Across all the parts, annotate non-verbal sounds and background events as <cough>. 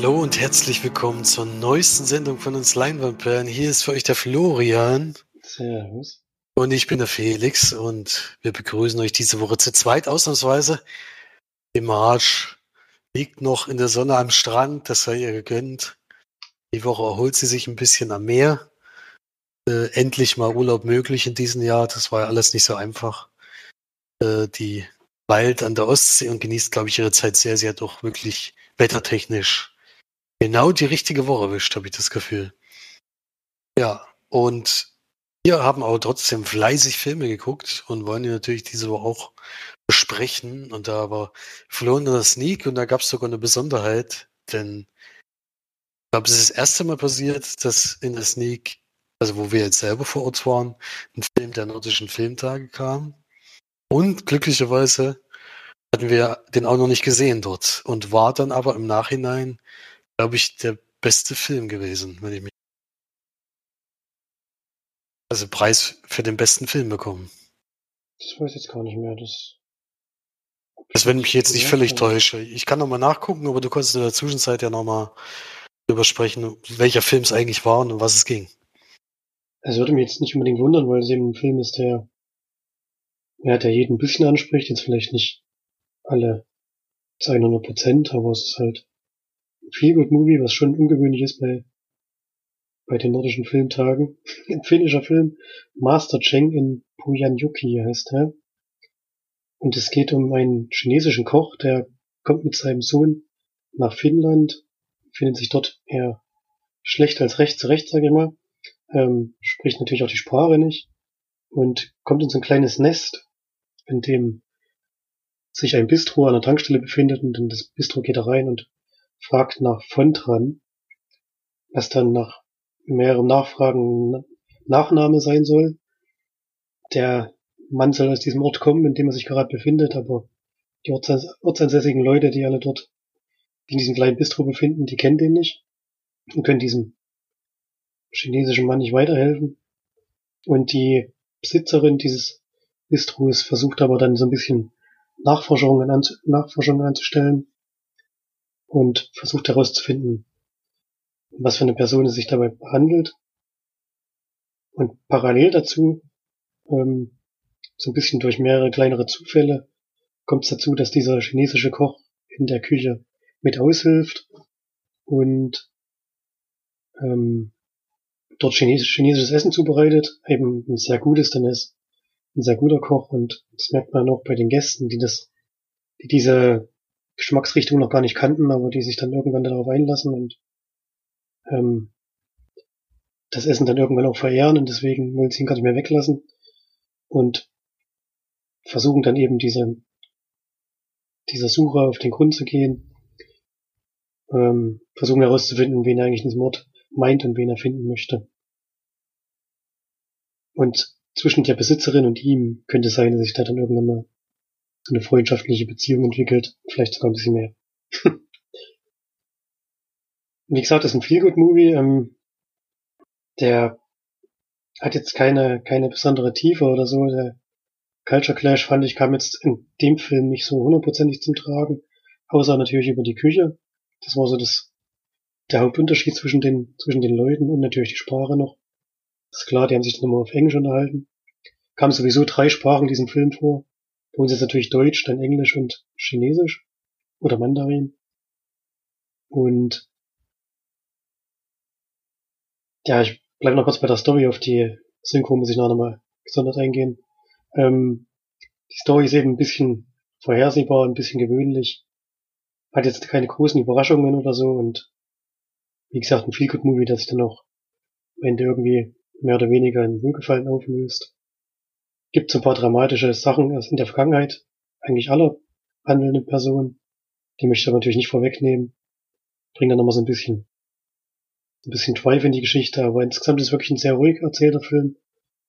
Hallo und herzlich willkommen zur neuesten Sendung von uns Leinwandperlen. Hier ist für euch der Florian. Servus. Und ich bin der Felix und wir begrüßen euch diese Woche zu zweit ausnahmsweise. Im Marsch liegt noch in der Sonne am Strand, das sei ihr gegönnt. Die Woche erholt sie sich ein bisschen am Meer. Äh, endlich mal Urlaub möglich in diesem Jahr. Das war ja alles nicht so einfach. Äh, die Wald an der Ostsee und genießt, glaube ich, ihre Zeit sehr, sehr doch wirklich wettertechnisch genau die richtige Woche erwischt, habe ich das Gefühl. Ja, und wir haben aber trotzdem fleißig Filme geguckt und wollen die natürlich diese Woche auch besprechen. Und da war verloren in der Sneak und da gab es sogar eine Besonderheit, denn ich glaube, es ist das erste Mal passiert, dass in der Sneak, also wo wir jetzt selber vor Ort waren, ein Film der nordischen Filmtage kam. Und glücklicherweise hatten wir den auch noch nicht gesehen dort und war dann aber im Nachhinein, glaube ich, der beste Film gewesen, wenn ich mich. Also Preis für den besten Film bekommen. Das weiß ich jetzt gar nicht mehr. Das, das wenn mich jetzt nicht völlig täusche. Ich kann nochmal nachgucken, aber du konntest in der Zwischenzeit ja nochmal drüber sprechen, welcher Film es eigentlich war und um was es ging. Es würde mich jetzt nicht unbedingt wundern, weil es eben ein Film ist, der, ja, der jeden ein bisschen anspricht, jetzt vielleicht nicht alle zu 100 Prozent, aber es ist halt ein Feelgood-Movie, was schon ungewöhnlich ist bei, bei den nordischen Filmtagen. <laughs> Ein finnischer Film, Master Cheng in Puyanyuki heißt er. Und es geht um einen chinesischen Koch, der kommt mit seinem Sohn nach Finnland, findet sich dort eher schlecht als recht zurecht, sage ich mal, ähm, spricht natürlich auch die Sprache nicht und kommt in so ein kleines Nest, in dem sich ein Bistro an der Tankstelle befindet und in das Bistro geht er rein und fragt nach Fontran, was dann nach mehreren Nachfragen Nachname sein soll. Der Mann soll aus diesem Ort kommen, in dem er sich gerade befindet, aber die ortsansässigen Leute, die alle dort in diesem kleinen Bistro befinden, die kennen den nicht und können diesem chinesischen Mann nicht weiterhelfen. Und die Besitzerin dieses Bistros versucht aber dann so ein bisschen Nachforschungen, an, Nachforschungen anzustellen und versucht herauszufinden, was für eine Person es sich dabei handelt. Und parallel dazu, ähm, so ein bisschen durch mehrere kleinere Zufälle, kommt es dazu, dass dieser chinesische Koch in der Küche mit aushilft und ähm, dort chinesisch, chinesisches Essen zubereitet, eben ein sehr gutes, denn er ist ein sehr guter Koch und das merkt man auch bei den Gästen, die das, die diese Geschmacksrichtung noch gar nicht kannten, aber die sich dann irgendwann darauf einlassen und ähm, das Essen dann irgendwann auch verehren und deswegen wollen sie ihn gar nicht mehr weglassen und versuchen dann eben diese dieser Suche auf den Grund zu gehen, ähm, versuchen herauszufinden, wen er eigentlich in diesem Mord meint und wen er finden möchte. Und zwischen der Besitzerin und ihm könnte sein, dass sich da dann irgendwann mal so eine freundschaftliche Beziehung entwickelt. Vielleicht sogar ein bisschen mehr. <laughs> Wie gesagt, das ist ein Feelgood-Movie. Ähm, der hat jetzt keine, keine besondere Tiefe oder so. Der Culture Clash fand ich kam jetzt in dem Film nicht so hundertprozentig zum Tragen. Außer natürlich über die Küche. Das war so das, der Hauptunterschied zwischen den, zwischen den Leuten und natürlich die Sprache noch. Ist klar, die haben sich dann immer auf Englisch unterhalten. Kam sowieso drei Sprachen in diesem Film vor. Bei uns ist natürlich Deutsch, dann Englisch und Chinesisch. Oder Mandarin. Und ja, ich bleibe noch kurz bei der Story. Auf die Synchro muss ich noch einmal gesondert eingehen. Ähm, die Story ist eben ein bisschen vorhersehbar, ein bisschen gewöhnlich. Hat jetzt keine großen Überraschungen oder so und wie gesagt, ein Feel-Good-Movie, das sich dann auch am Ende irgendwie mehr oder weniger in Wohlgefallen auflöst. Gibt so ein paar dramatische Sachen in der Vergangenheit, eigentlich aller handelnden Personen. Die möchte ich natürlich nicht vorwegnehmen. Bringt dann nochmal so ein bisschen, ein bisschen Drive in die Geschichte, aber insgesamt ist es wirklich ein sehr ruhig erzählter Film,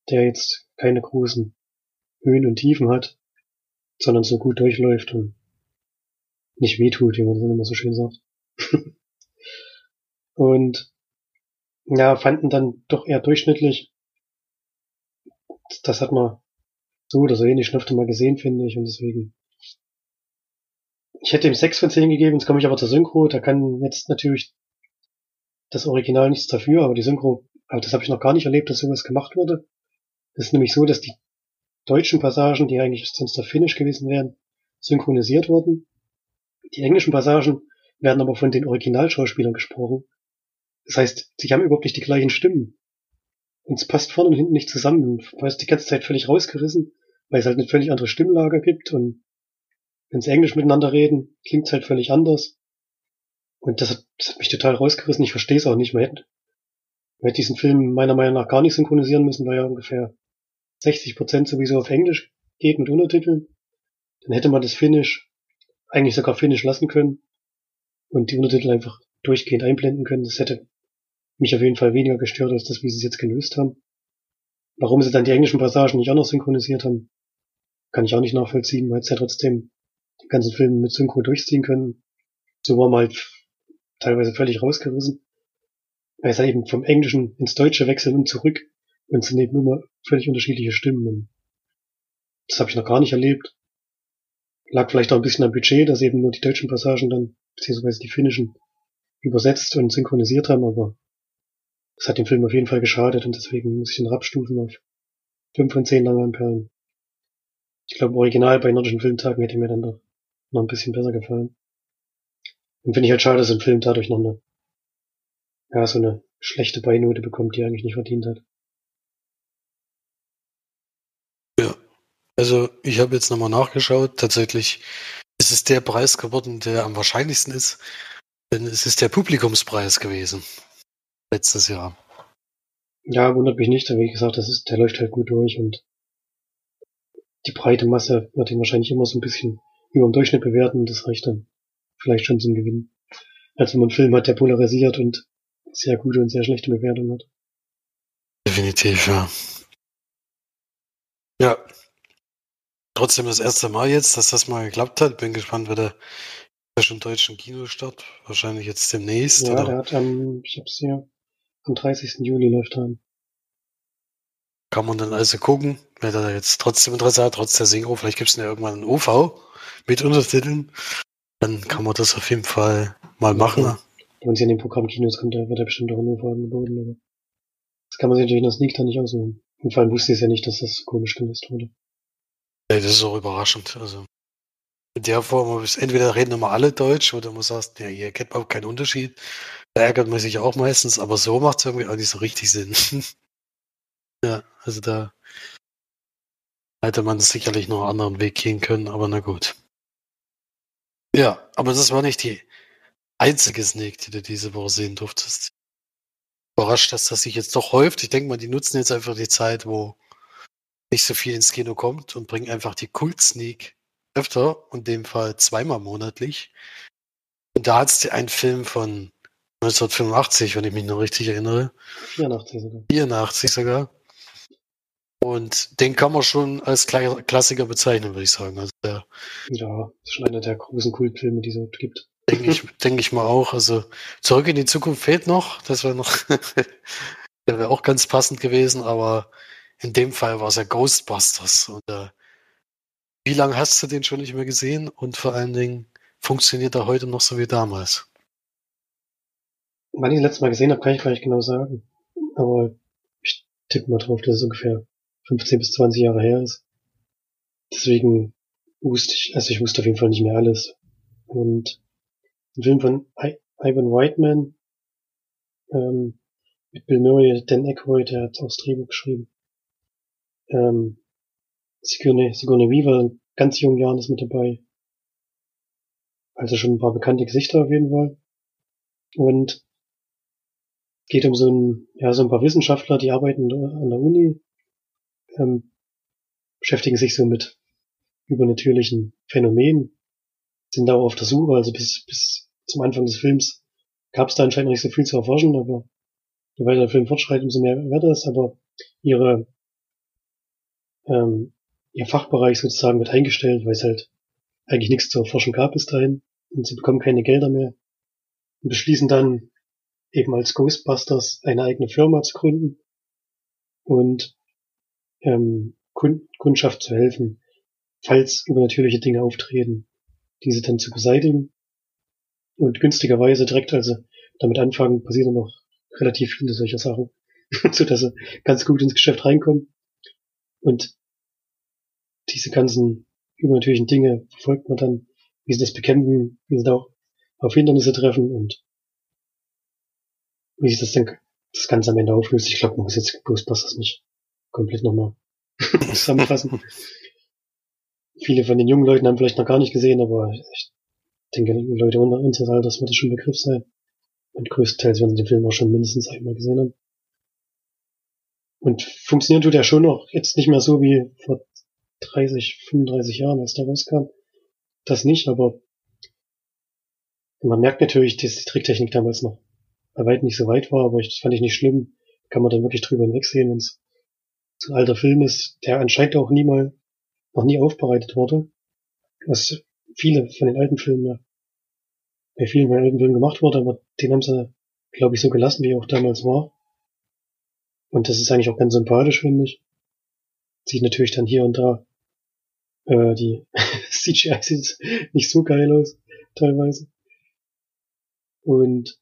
der jetzt keine großen Höhen und Tiefen hat, sondern so gut durchläuft und nicht wehtut, wie man das immer so schön sagt. <laughs> und ja, fanden dann doch eher durchschnittlich. Das hat man so oder so ähnlich schon öfter mal gesehen, finde ich, und deswegen Ich hätte ihm 6 von 10 gegeben, jetzt komme ich aber zur Synchro, da kann jetzt natürlich das Original nichts dafür, aber die Synchro, aber das habe ich noch gar nicht erlebt, dass sowas gemacht wurde. Es ist nämlich so, dass die deutschen Passagen, die eigentlich sonst auf Finnisch gewesen wären, synchronisiert wurden. Die englischen Passagen werden aber von den Originalschauspielern gesprochen. Das heißt, sie haben überhaupt nicht die gleichen Stimmen. Und es passt vorne und hinten nicht zusammen. Du ist die ganze Zeit völlig rausgerissen, weil es halt eine völlig andere Stimmlage gibt und wenn sie Englisch miteinander reden, klingt es halt völlig anders. Und das hat, das hat mich total rausgerissen. Ich verstehe es auch nicht. Man hätte, man hätte diesen Film meiner Meinung nach gar nicht synchronisieren müssen, weil er ungefähr 60 Prozent sowieso auf Englisch geht mit Untertiteln. Dann hätte man das Finnisch eigentlich sogar Finnisch lassen können und die Untertitel einfach durchgehend einblenden können. Das hätte mich auf jeden Fall weniger gestört als das, wie sie es jetzt gelöst haben. Warum sie dann die englischen Passagen nicht auch noch synchronisiert haben, kann ich auch nicht nachvollziehen. Man hätte es ja trotzdem den ganzen Film mit Synchro durchziehen können. So war man halt teilweise völlig rausgerissen. Weil es halt eben vom Englischen ins Deutsche wechseln und zurück und sind eben immer völlig unterschiedliche Stimmen. Das habe ich noch gar nicht erlebt. Lag vielleicht auch ein bisschen am Budget, dass eben nur die deutschen Passagen dann, beziehungsweise die finnischen, übersetzt und synchronisiert haben, aber das hat dem Film auf jeden Fall geschadet und deswegen muss ich ihn abstufen auf 5 von 10 Langlandperlen. Ich glaube, original bei nordischen Filmtagen hätte mir dann doch noch ein bisschen besser gefallen. Und finde ich halt schade, dass ein Film dadurch noch eine, ja, so eine schlechte Beinote bekommt, die er eigentlich nicht verdient hat. Ja, also ich habe jetzt nochmal nachgeschaut. Tatsächlich ist es der Preis geworden, der am wahrscheinlichsten ist. Denn es ist der Publikumspreis gewesen. Letztes Jahr. Ja, wundert mich nicht, aber wie gesagt, das ist, der läuft halt gut durch und die breite Masse wird ihn wahrscheinlich immer so ein bisschen über dem Durchschnitt bewerten. Das reicht dann vielleicht schon zum Gewinn. Als wenn man einen Film hat, der polarisiert und sehr gute und sehr schlechte Bewertungen hat. Definitiv, ja. Ja. Trotzdem das erste Mal jetzt, dass das mal geklappt hat. Bin gespannt, wer der schon deutschen Kinostart. Wahrscheinlich jetzt demnächst. Ja, oder? der hat am, ich hab's hier, am 30. Juli läuft er an. Kann man dann also gucken, wer da jetzt trotzdem Interesse hat, trotz der Synchro. Vielleicht gibt es ja irgendwann einen OV mit Untertiteln. Dann kann man das auf jeden Fall mal machen. Ja. Wenn sie in den Programmkinos kommt, da wird er bestimmt auch ein OV angeboten. Aber das kann man sich natürlich in der Sneak dann nicht aussuchen. Und vor allem wusste ich es ja nicht, dass das so komisch gelöst wurde. Ja, das ist auch überraschend. Also in der Form, entweder reden immer alle Deutsch oder man sagt, ja, hier kennt man keinen Unterschied. Da ärgert man sich auch meistens, aber so macht es irgendwie auch nicht so richtig Sinn. <laughs> ja, also da hätte man sicherlich noch einen anderen Weg gehen können, aber na gut. Ja, aber das war nicht die einzige Snake, die du diese Woche sehen durftest. Überrascht, dass das sich jetzt doch häuft. Ich denke mal, die nutzen jetzt einfach die Zeit, wo nicht so viel ins Kino kommt und bringen einfach die Kult-Sneak öfter, in dem Fall zweimal monatlich. Und da hat es einen Film von 1985, wenn ich mich noch richtig erinnere. 84 sogar. 84 sogar. Und den kann man schon als Klassiker bezeichnen, würde ich sagen. Also der, ja, ist schon einer der großen Kultfilme, die es gibt. Denke ich, <laughs> denke ich mal auch. Also Zurück in die Zukunft fehlt noch. Das wäre noch, <laughs> der wäre auch ganz passend gewesen, aber in dem Fall war es ja Ghostbusters. Und äh, wie lange hast du den schon nicht mehr gesehen? Und vor allen Dingen, funktioniert er heute noch so wie damals? Wann ich das letzte Mal gesehen habe, kann ich gar nicht genau sagen. Aber ich tippe mal drauf, dass es ungefähr 15 bis 20 Jahre her ist. Deswegen wusste ich, also ich wusste auf jeden Fall nicht mehr alles. Und ein Film von I Ivan Whiteman ähm, mit Bill Murray, Dan Aykroyd, der hat auch das Drehbuch geschrieben. Ähm, Sigourney, Sigourney Weaver in ganz jungen Jahren ist mit dabei. Also schon ein paar bekannte Gesichter auf jeden Fall. Und geht um so ein, ja, so ein paar Wissenschaftler, die arbeiten an der Uni, ähm, beschäftigen sich so mit übernatürlichen Phänomenen, sind da auch auf der Suche, also bis, bis zum Anfang des Films gab es da anscheinend nicht so viel zu erforschen, aber je weiter der Film fortschreitet, umso mehr wird es, aber ihre, ähm, ihr Fachbereich sozusagen wird eingestellt, weil es halt eigentlich nichts zu erforschen gab bis dahin. Und sie bekommen keine Gelder mehr und beschließen dann eben als Ghostbusters eine eigene Firma zu gründen. Und ähm, Kundschaft zu helfen, falls übernatürliche Dinge auftreten. diese dann zu beseitigen. Und günstigerweise direkt also damit anfangen, passieren noch relativ viele solcher Sachen, <laughs> so dass sie ganz gut ins Geschäft reinkommen. Und diese ganzen übernatürlichen Dinge verfolgt man dann, wie sie das bekämpfen, wie sie da auch auf Hindernisse treffen und wie sich das dann das Ganze am Ende auflöst. Ich glaube, man muss jetzt Ghostbusters nicht komplett nochmal <laughs> zusammenfassen. Viele von den jungen Leuten haben vielleicht noch gar nicht gesehen, aber ich denke, Leute unseres Alters wird das schon Begriff sein. Und größtenteils werden sie den Film auch schon mindestens einmal gesehen haben. Und funktionieren tut er schon noch jetzt nicht mehr so wie vor 30, 35 Jahren, als der rauskam. Das nicht, aber man merkt natürlich, dass die Tricktechnik damals noch bei weitem nicht so weit war, aber ich, das fand ich nicht schlimm. Kann man dann wirklich drüber hinwegsehen, wenn es so ein alter Film ist, der anscheinend auch nie mal, noch nie aufbereitet wurde. Was viele von den alten Filmen ja bei vielen von den alten Filmen gemacht wurde, aber den haben sie, glaube ich, so gelassen, wie er auch damals war. Und das ist eigentlich auch ganz sympathisch, finde ich. Sieht natürlich dann hier und da äh, die <laughs> CGI sieht <laughs> nicht so geil aus, teilweise. Und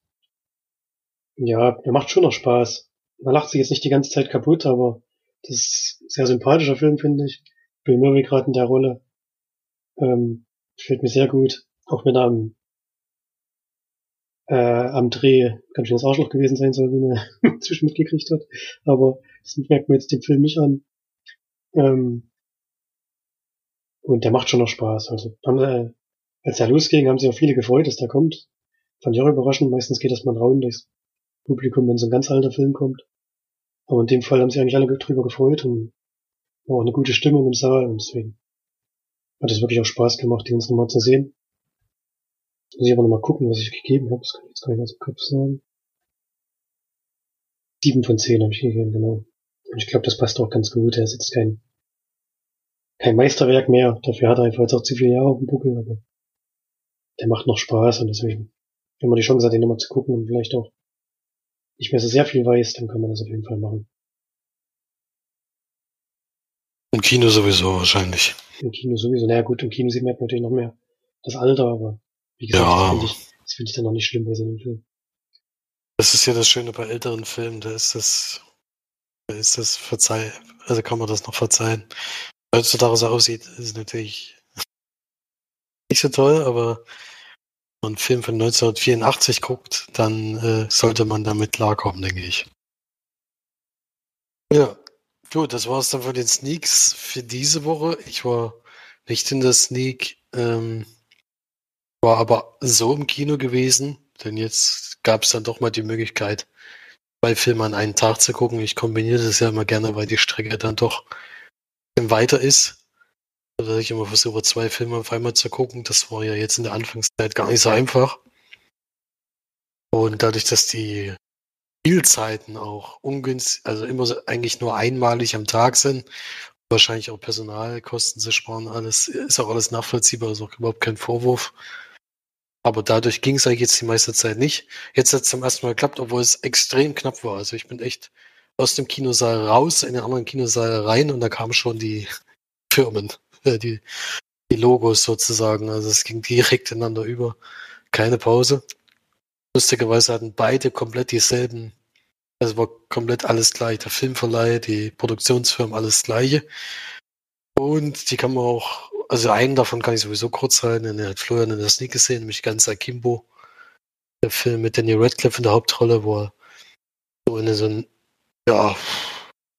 ja, der macht schon noch Spaß. Man lacht sich jetzt nicht die ganze Zeit kaputt, aber das ist ein sehr sympathischer Film, finde ich. Bill Murray gerade in der Rolle. Ähm, gefällt mir sehr gut. Auch wenn er am, äh, am Dreh ganz schön das Arschloch gewesen sein soll, wie man <laughs> inzwischen mitgekriegt hat. Aber das merkt man jetzt den Film nicht an. Ähm, und der macht schon noch Spaß. Also, haben sie, als er losging, haben sich auch viele gefreut, dass der kommt. Fand ich auch überraschend. Meistens geht das mal rauen durchs Publikum, wenn so ein ganz alter Film kommt. Aber in dem Fall haben sich eigentlich alle drüber gefreut und war auch eine gute Stimmung im Saal und deswegen hat es wirklich auch Spaß gemacht, den uns nochmal zu sehen. Jetzt muss ich aber nochmal gucken, was ich gegeben habe. Das kann ich jetzt gar nicht aus dem Kopf sagen. Sieben von zehn habe ich gegeben, genau. Und ich glaube, das passt auch ganz gut. Er ist jetzt kein, kein Meisterwerk mehr. Dafür hat er einfach jetzt auch zu viele Jahre auf dem Buckel, aber der macht noch Spaß und deswegen, wenn man die Chance hat, den nochmal zu gucken und vielleicht auch nicht mehr so sehr viel weiß, dann kann man das auf jeden Fall machen. Im Kino sowieso wahrscheinlich. Im Kino sowieso. Naja gut, im Kino sieht man natürlich noch mehr das Alter, aber wie gesagt, Ja. das finde ich, das finde ich dann noch nicht schlimm bei so einem Film. Das ist ja das Schöne bei älteren Filmen, da ist das, da ist das verzeih, also kann man das noch verzeihen. Heutzutage so aussieht, ist natürlich <laughs> nicht so toll, aber man einen Film von 1984 guckt, dann äh, sollte man damit klarkommen, denke ich. Ja, gut, das war's dann von den Sneaks für diese Woche. Ich war nicht in der Sneak, ähm, war aber so im Kino gewesen, denn jetzt gab es dann doch mal die Möglichkeit, zwei Filme an einen Tag zu gucken. Ich kombiniere das ja immer gerne, weil die Strecke dann doch ein bisschen weiter ist. Dass ich immer versuche, zwei Filme auf einmal zu gucken. Das war ja jetzt in der Anfangszeit gar nicht so einfach. Und dadurch, dass die Spielzeiten auch ungünstig, also immer eigentlich nur einmalig am Tag sind, wahrscheinlich auch Personalkosten zu sparen, alles ist auch alles nachvollziehbar, ist auch überhaupt kein Vorwurf. Aber dadurch ging es eigentlich jetzt die meiste Zeit nicht. Jetzt hat es zum ersten Mal geklappt, obwohl es extrem knapp war. Also ich bin echt aus dem Kinosaal raus, in den anderen Kinosaal rein und da kamen schon die Firmen, äh, die, die Logos sozusagen. Also es ging direkt ineinander über. Keine Pause. Lustigerweise hatten beide komplett dieselben, also war komplett alles gleich. Der Filmverleih, die Produktionsfirmen, alles gleiche. Und die kann man auch, also einen davon kann ich sowieso kurz halten, den hat Florian in der Sneak gesehen, nämlich ganz Akimbo. Der Film mit Danny Radcliffe in der Hauptrolle, wo er so in so ein, ja,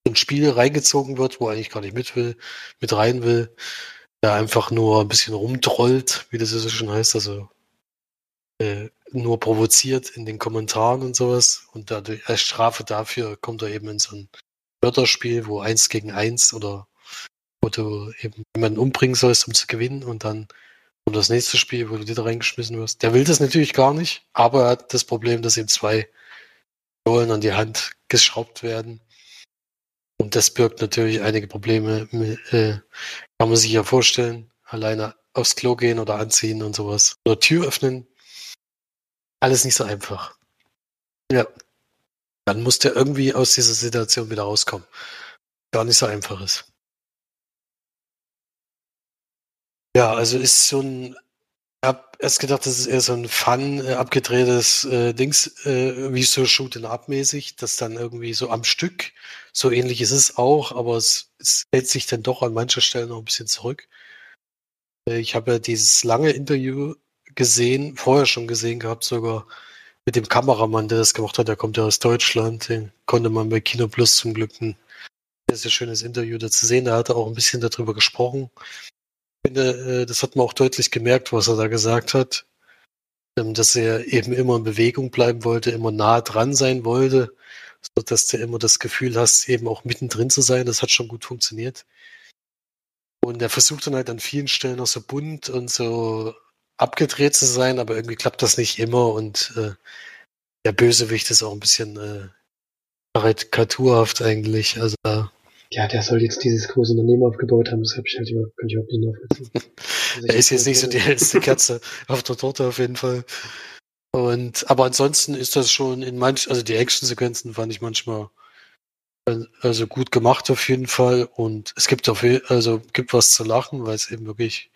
ein Spiel reingezogen wird, wo er eigentlich gar nicht mit will, mit rein will. Der einfach nur ein bisschen rumtrollt, wie das so schon heißt, also äh, nur provoziert in den Kommentaren und sowas. Und dadurch, als Strafe dafür kommt er eben in so ein Wörterspiel, wo eins gegen eins oder wo du eben jemanden umbringen sollst, um zu gewinnen und dann kommt das nächste Spiel, wo du wieder reingeschmissen wirst. Der will das natürlich gar nicht, aber er hat das Problem, dass ihm zwei Pistolen an die Hand geschraubt werden. Und das birgt natürlich einige Probleme, äh, kann man sich ja vorstellen. Alleine aufs Klo gehen oder anziehen und sowas. Oder Tür öffnen. Alles nicht so einfach. Ja. Dann muss der irgendwie aus dieser Situation wieder rauskommen. Gar nicht so einfach ist. Ja, also ist so ein erst gedacht, das ist eher so ein fun, äh, abgedrehtes äh, Dings, äh, wie so Shoot'em Up mäßig, das dann irgendwie so am Stück, so ähnlich ist es auch, aber es, es hält sich dann doch an mancher Stelle noch ein bisschen zurück. Äh, ich habe ja dieses lange Interview gesehen, vorher schon gesehen gehabt, sogar mit dem Kameramann, der das gemacht hat, der kommt ja aus Deutschland, den konnte man bei Kino Plus zum Glück ein sehr, sehr schönes Interview dazu sehen, da hat er auch ein bisschen darüber gesprochen finde, äh, das hat man auch deutlich gemerkt, was er da gesagt hat, ähm, dass er eben immer in Bewegung bleiben wollte, immer nah dran sein wollte, so dass du immer das Gefühl hast, eben auch mittendrin zu sein. Das hat schon gut funktioniert. Und er versucht dann halt an vielen Stellen auch so bunt und so abgedreht zu sein, aber irgendwie klappt das nicht immer und äh, der Bösewicht ist auch ein bisschen äh, karikaturhaft eigentlich. Also ja, der soll jetzt dieses große Unternehmen aufgebaut haben, das habe ich halt überhaupt, kann ich überhaupt nicht nachvollziehen. <laughs> Also er ist jetzt nicht so die hellste Kerze auf der Torte auf jeden Fall. Und, aber ansonsten ist das schon in manch, also die Action-Sequenzen fand ich manchmal also gut gemacht auf jeden Fall und es gibt auf also gibt was zu lachen, weil es eben wirklich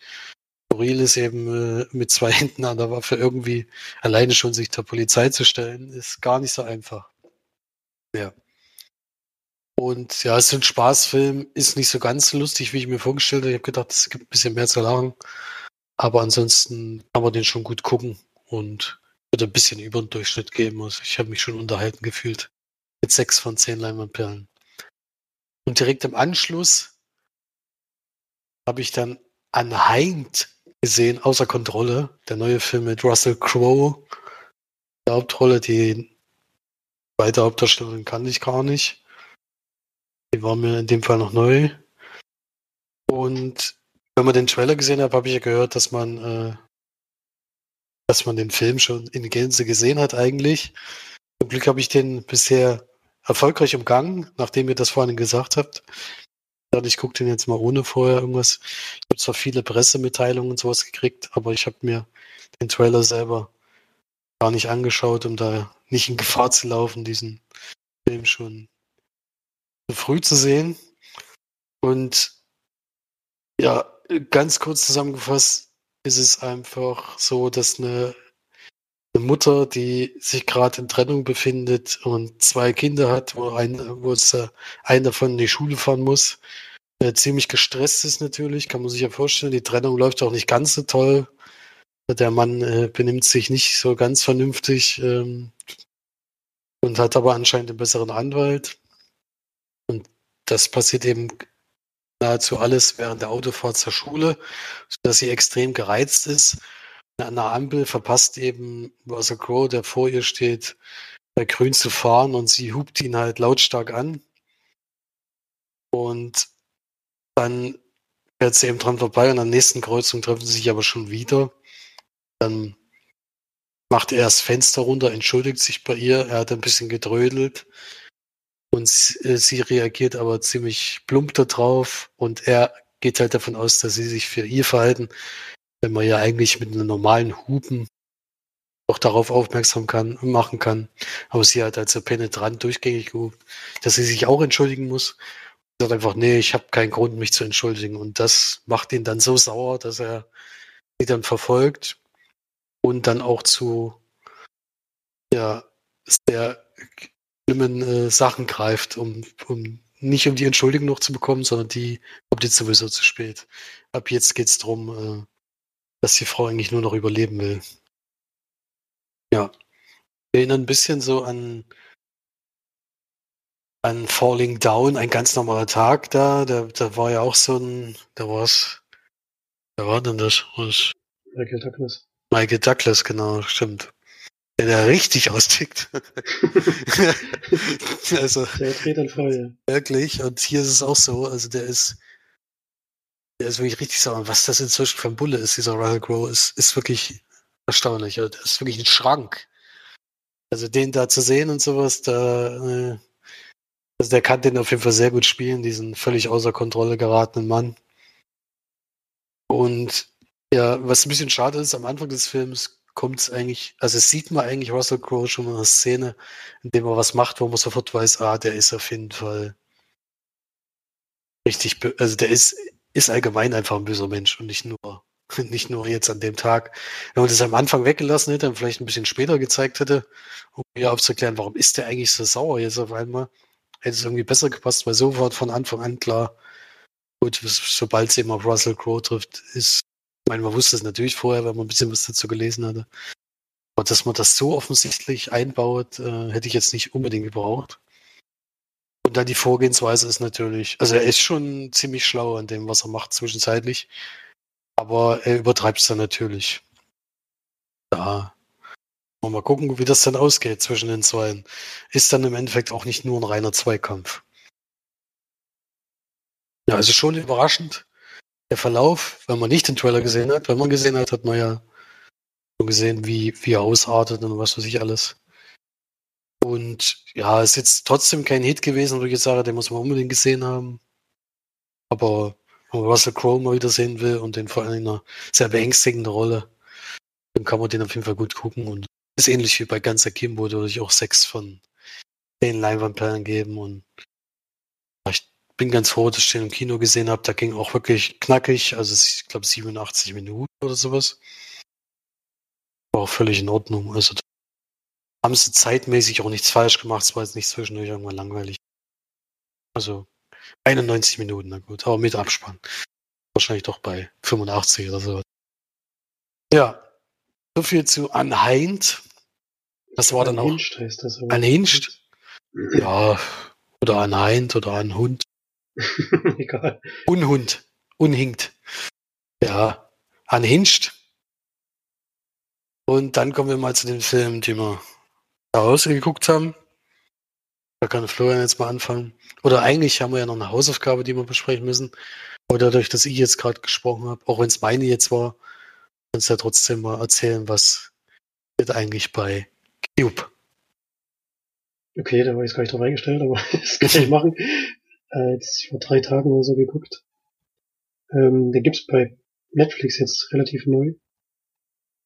skurril ist, eben äh, mit zwei <laughs> Händen an der Waffe irgendwie alleine schon sich der Polizei zu stellen, ist gar nicht so einfach. Ja. Und ja, es ist ein Spaßfilm, ist nicht so ganz lustig, wie ich mir vorgestellt habe. Ich habe gedacht, es gibt ein bisschen mehr zu lachen. Aber ansonsten kann man den schon gut gucken und wird ein bisschen über den Durchschnitt geben. Also ich habe mich schon unterhalten gefühlt. Mit sechs von zehn Leinwandperlen. Und direkt im Anschluss habe ich dann Unheimed gesehen, außer Kontrolle. Der neue Film mit Russell Crowe. Der Hauptrolle, die zweite Hauptdarstellerin kann ich gar nicht. Die war mir in dem Fall noch neu. Und wenn man den Trailer gesehen hat, habe ich ja gehört, dass man, äh, dass man den Film schon in Gänze gesehen hat eigentlich. Zum Glück habe ich den bisher erfolgreich umgangen, nachdem ihr das vorhin gesagt habt. Ich gucke den jetzt mal ohne vorher irgendwas. Ich habe zwar viele Pressemitteilungen und sowas gekriegt, aber ich habe mir den Trailer selber gar nicht angeschaut, um da nicht in Gefahr zu laufen, diesen Film schon früh zu sehen. Und ja, ganz kurz zusammengefasst ist es einfach so, dass eine, eine Mutter, die sich gerade in Trennung befindet und zwei Kinder hat, wo, ein, wo es, äh, einer davon in die Schule fahren muss, äh, ziemlich gestresst ist natürlich, kann man sich ja vorstellen. Die Trennung läuft auch nicht ganz so toll. Der Mann äh, benimmt sich nicht so ganz vernünftig ähm, und hat aber anscheinend einen besseren Anwalt. Das passiert eben nahezu alles während der Autofahrt zur Schule, sodass sie extrem gereizt ist. An der Ampel verpasst eben Russell Crowe, der vor ihr steht, grün zu fahren und sie hupt ihn halt lautstark an. Und dann fährt sie eben dran vorbei und an der nächsten Kreuzung treffen sie sich aber schon wieder. Dann macht er das Fenster runter, entschuldigt sich bei ihr, er hat ein bisschen gedrödelt und äh, sie reagiert aber ziemlich plump darauf und er geht halt davon aus, dass sie sich für ihr verhalten, wenn man ja eigentlich mit einem normalen Hupen auch darauf aufmerksam kann, machen kann. Aber sie hat halt so penetrant durchgängig gehupt, dass sie sich auch entschuldigen muss. Sie sagt einfach, nee, ich habe keinen Grund, mich zu entschuldigen. Und das macht ihn dann so sauer, dass er sie dann verfolgt und dann auch zu ja, sehr schlimmen äh, Sachen greift, um, um nicht um die Entschuldigung noch zu bekommen, sondern die kommt jetzt sowieso zu spät. Ab jetzt geht es darum, äh, dass die Frau eigentlich nur noch überleben will. Ja. Erinnert ein bisschen so an, an Falling Down, ein ganz normaler Tag da. Da, da war ja auch so ein, da war es, wer war denn das? Was? Michael Douglas. Michael Douglas, genau, stimmt der da richtig austickt. <laughs> also, der dreht dann voll, ja. Wirklich. Und hier ist es auch so. Also der ist, der ist wirklich richtig sauer. Was das inzwischen für ein Bulle ist, dieser Russell Crowe, ist, ist wirklich erstaunlich. Also, das ist wirklich ein Schrank. Also den da zu sehen und sowas, da, äh, also der kann den auf jeden Fall sehr gut spielen, diesen völlig außer Kontrolle geratenen Mann. Und ja, was ein bisschen schade ist, am Anfang des Films kommt es eigentlich, also sieht man eigentlich Russell Crowe schon in einer Szene, in dem er was macht, wo man sofort weiß, ah, der ist auf jeden Fall richtig, also der ist, ist allgemein einfach ein böser Mensch und nicht nur <laughs> Nicht nur jetzt an dem Tag. Wenn man das am Anfang weggelassen hätte und vielleicht ein bisschen später gezeigt hätte, um mir aufzuklären, warum ist der eigentlich so sauer jetzt auf einmal, hätte es irgendwie besser gepasst, weil sofort von Anfang an klar, gut, sobald es eben auf Russell Crowe trifft, ist, ich meine, man wusste es natürlich vorher, wenn man ein bisschen was dazu gelesen hatte. Aber dass man das so offensichtlich einbaut, äh, hätte ich jetzt nicht unbedingt gebraucht. Und dann die Vorgehensweise ist natürlich, also er ist schon ziemlich schlau an dem, was er macht zwischenzeitlich. Aber er übertreibt es dann natürlich. Da mal gucken, wie das dann ausgeht zwischen den zwei. Ist dann im Endeffekt auch nicht nur ein reiner Zweikampf. Ja, also schon überraschend. Der Verlauf, wenn man nicht den Trailer gesehen hat, wenn man gesehen hat, hat man ja schon gesehen, wie, wie er ausartet und was weiß ich alles. Und ja, ist jetzt trotzdem kein Hit gewesen, wo ich jetzt sage, den muss man unbedingt gesehen haben. Aber wenn man Russell Crowe mal wieder sehen will und den vor allem in einer sehr beängstigenden Rolle, dann kann man den auf jeden Fall gut gucken. Und ist ähnlich wie bei Ganz Akimbo, da würde ich auch sechs von zehn Leinwandperlen geben. Und bin ganz froh, dass ich den im Kino gesehen habe. Da ging auch wirklich knackig, also ich glaube 87 Minuten oder sowas. War auch völlig in Ordnung. Also haben sie zeitmäßig auch nichts falsch gemacht, es war jetzt nicht zwischendurch irgendwann langweilig. Also 91 Minuten, na gut, aber mit Abspann. Wahrscheinlich doch bei 85 oder so. Ja, so viel zu Anheind. Das war dann auch. Anhinscht heißt das. Anhinscht? Ja, oder Anheind oder ein Hund. <laughs> Egal. Unhund. Unhinkt. Ja, Anhinscht. Und dann kommen wir mal zu den Filmen, die wir rausgeguckt haben. Da kann Florian jetzt mal anfangen. Oder eigentlich haben wir ja noch eine Hausaufgabe, die wir besprechen müssen. Aber dadurch, dass ich jetzt gerade gesprochen habe, auch wenn es meine jetzt war, kannst du ja trotzdem mal erzählen, was wird eigentlich bei Cube. Okay, da war ich jetzt gar nicht drauf eingestellt, aber <laughs> das kann ich <laughs> machen. Äh, vor drei Tagen oder so geguckt. Ähm, den gibt's bei Netflix jetzt relativ neu.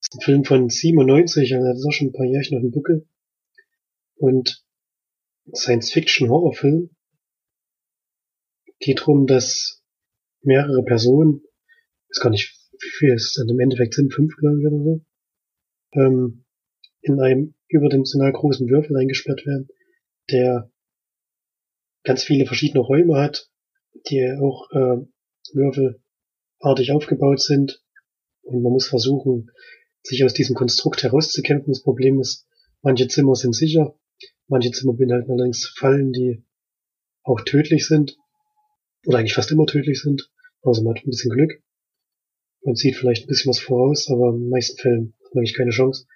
Das ist ein Film von 97, also das ist auch schon ein paar Jährchen auf dem Buckel. Und Science-Fiction-Horrorfilm. Geht darum, dass mehrere Personen, weiß gar nicht, wie viel es dann im Endeffekt sind, fünf, glaube ich, oder so, ähm, in einem überdimensional großen Würfel eingesperrt werden, der ganz viele verschiedene Räume hat, die auch äh, würfelartig aufgebaut sind. Und man muss versuchen, sich aus diesem Konstrukt herauszukämpfen. Das Problem ist, manche Zimmer sind sicher, Manche Zimmer beinhalten allerdings Fallen, die auch tödlich sind. Oder eigentlich fast immer tödlich sind. Also man hat ein bisschen Glück. Man sieht vielleicht ein bisschen was voraus, aber in den meisten Fällen hat man eigentlich keine Chance.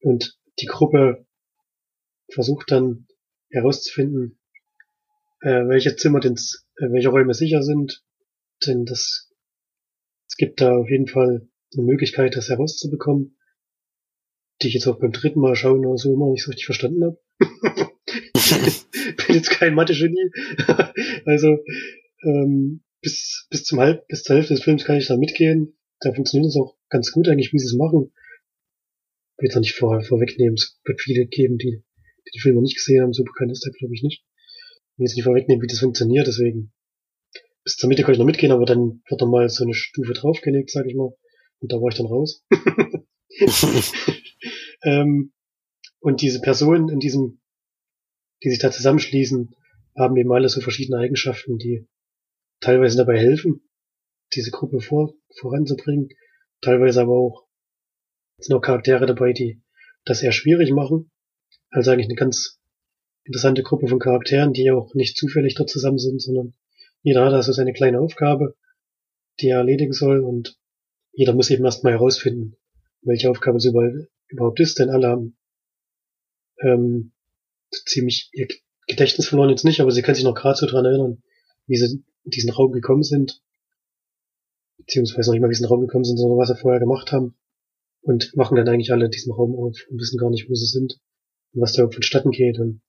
Und die Gruppe versucht dann herauszufinden, äh, welche Zimmer denn, äh, welche Räume sicher sind. Denn das, es gibt da auf jeden Fall eine Möglichkeit, das herauszubekommen die ich jetzt auch beim dritten Mal schauen oder so immer nicht so richtig verstanden habe. <laughs> <laughs> bin jetzt kein Mathe-Genie. <laughs> also ähm, bis, bis zum Halb, bis zur Hälfte des Films kann ich da mitgehen. Da funktioniert es auch ganz gut eigentlich, wie sie es machen. Ich will jetzt auch nicht vor, vorwegnehmen. Es wird viele geben, die, die die Filme nicht gesehen haben. So bekannt ist der, glaube ich, nicht. Will jetzt nicht vorwegnehmen, wie das funktioniert, deswegen bis zur Mitte kann ich noch mitgehen, aber dann wird noch mal so eine Stufe draufgelegt, sag ich mal. Und da war ich dann raus. <laughs> ähm, und diese Personen in diesem, die sich da zusammenschließen, haben eben alle so verschiedene Eigenschaften, die teilweise dabei helfen, diese Gruppe vor, voranzubringen, teilweise aber auch sind auch Charaktere dabei, die das eher schwierig machen. Also eigentlich eine ganz interessante Gruppe von Charakteren, die auch nicht zufällig dort zusammen sind, sondern jeder hat also seine kleine Aufgabe, die er erledigen soll und jeder muss eben erstmal herausfinden, welche Aufgabe es überhaupt ist, denn alle haben ähm, ziemlich ihr Gedächtnis verloren jetzt nicht, aber sie können sich noch gerade so dran erinnern, wie sie in diesen Raum gekommen sind, beziehungsweise noch nicht mal, wie sie in den Raum gekommen sind, sondern was sie vorher gemacht haben und machen dann eigentlich alle diesen Raum auf und wissen gar nicht, wo sie sind und was da vonstatten geht und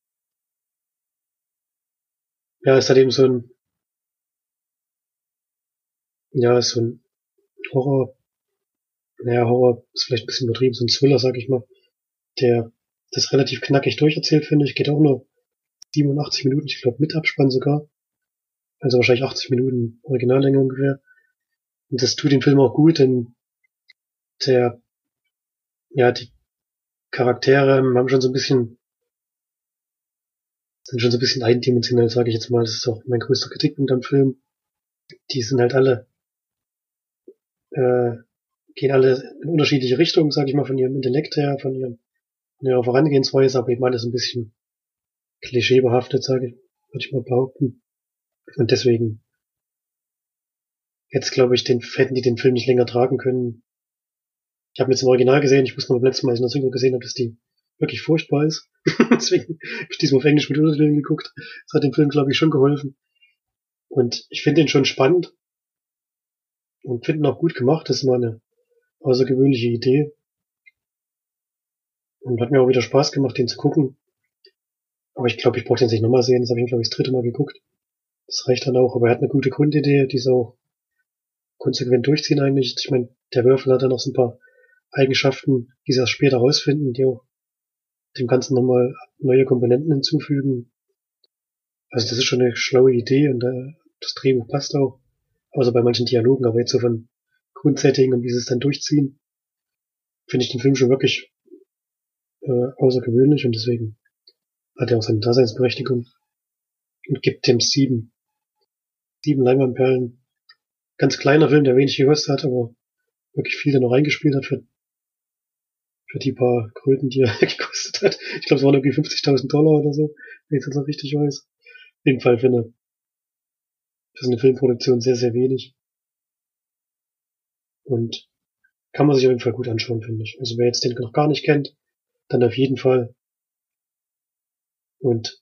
ja, ist halt eben so ein ja, so ein Horror naja, Horror ist vielleicht ein bisschen übertrieben, so ein Thriller, sag ich mal, der das relativ knackig durcherzählt, finde ich, geht auch nur 87 Minuten, ich glaube mit Abspann sogar. Also wahrscheinlich 80 Minuten Originallänge ungefähr. Und das tut den Film auch gut, denn der, ja, die Charaktere haben schon so ein bisschen, sind schon so ein bisschen eindimensionell, sage ich jetzt mal. Das ist auch mein größter Kritikpunkt am Film. Die sind halt alle, äh, gehen alle in unterschiedliche Richtungen, sage ich mal, von ihrem Intellekt her, von ihrem, von ihrer Vorangehensweise, aber eben alles ein bisschen klischeebehaftet, sage ich, würde ich mal behaupten. Und deswegen jetzt glaube ich, den, hätten die den Film nicht länger tragen können. Ich habe jetzt im Original gesehen, ich wusste noch beim letzten Mal, als ich in der Synchro gesehen habe, dass die wirklich furchtbar ist. <laughs> Deswegen <laughs> habe ich diesmal auf Englisch mit Untertiteln geguckt. Das hat dem Film, glaube ich, schon geholfen. Und ich finde ihn schon spannend und finde ihn auch gut gemacht. Das ist mal eine außergewöhnliche Idee. Und hat mir auch wieder Spaß gemacht, den zu gucken. Aber ich glaube, ich brauche den sich nochmal sehen. Das habe ich, glaube ich, das dritte Mal geguckt. Das reicht dann auch. Aber er hat eine gute Grundidee, die auch konsequent durchziehen eigentlich. Ich meine, der Würfel hat dann noch so ein paar Eigenschaften, die sie erst später rausfinden, die auch dem Ganzen nochmal neue Komponenten hinzufügen. Also das ist schon eine schlaue Idee und äh, das Drehbuch passt auch. Außer bei manchen Dialogen, aber jetzt so von Grundsetting und wie sie es dann durchziehen, finde ich den Film schon wirklich äh, außergewöhnlich und deswegen hat er auch seine Daseinsberechtigung und gibt dem sieben, sieben Leinwandperlen. Ganz kleiner Film, der wenig gekostet hat, aber wirklich viel da noch reingespielt hat für, für die paar Kröten, die er <laughs> gekostet hat. Ich glaube, es waren irgendwie 50.000 Dollar oder so, wenn ich das noch richtig weiß. Auf jeden Fall für eine, für eine Filmproduktion sehr, sehr wenig. Und kann man sich auf jeden Fall gut anschauen, finde ich. Also wer jetzt den noch gar nicht kennt, dann auf jeden Fall. Und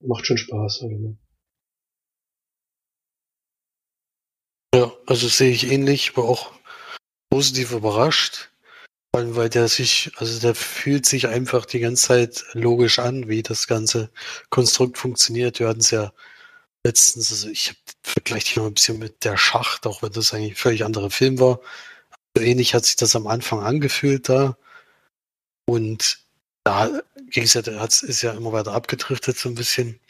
macht schon Spaß. Also, Ja, also sehe ich ähnlich, war auch positiv überrascht. Allem, weil der sich, also der fühlt sich einfach die ganze Zeit logisch an, wie das ganze Konstrukt funktioniert. Wir hatten es ja letztens, also ich vergleiche dich noch ein bisschen mit der Schacht, auch wenn das eigentlich ein völlig anderer Film war. So ähnlich hat sich das am Anfang angefühlt da. Und da ging es ja, ist ja immer weiter abgedriftet so ein bisschen.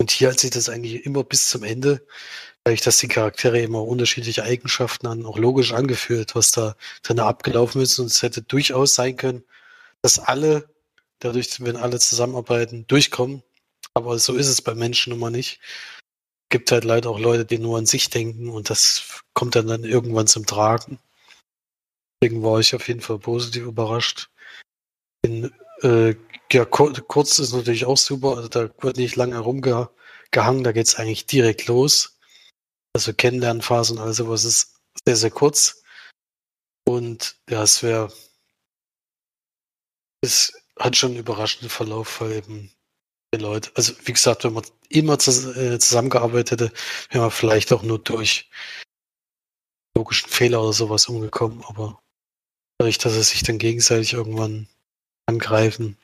Und hier hat sich das eigentlich immer bis zum Ende, dadurch, dass die Charaktere immer unterschiedliche Eigenschaften haben, auch logisch angefühlt, was da drin abgelaufen ist. Und es hätte durchaus sein können, dass alle, dadurch, wenn alle zusammenarbeiten, durchkommen. Aber so ist es bei Menschen immer nicht. Gibt halt leider auch Leute, die nur an sich denken und das kommt dann, dann irgendwann zum Tragen. Deswegen war ich auf jeden Fall positiv überrascht. In, äh, ja, kurz ist natürlich auch super. Also da wird nicht lange herumgehangen, da geht's eigentlich direkt los. Also Kennenlernphase und all sowas ist sehr, sehr kurz. Und ja, es wäre, es hat schon einen überraschenden Verlauf, weil eben die Leute, also wie gesagt, wenn man immer äh, zusammengearbeitet hätte, wäre man vielleicht auch nur durch logischen Fehler oder sowas umgekommen, aber dadurch, dass sie sich dann gegenseitig irgendwann angreifen,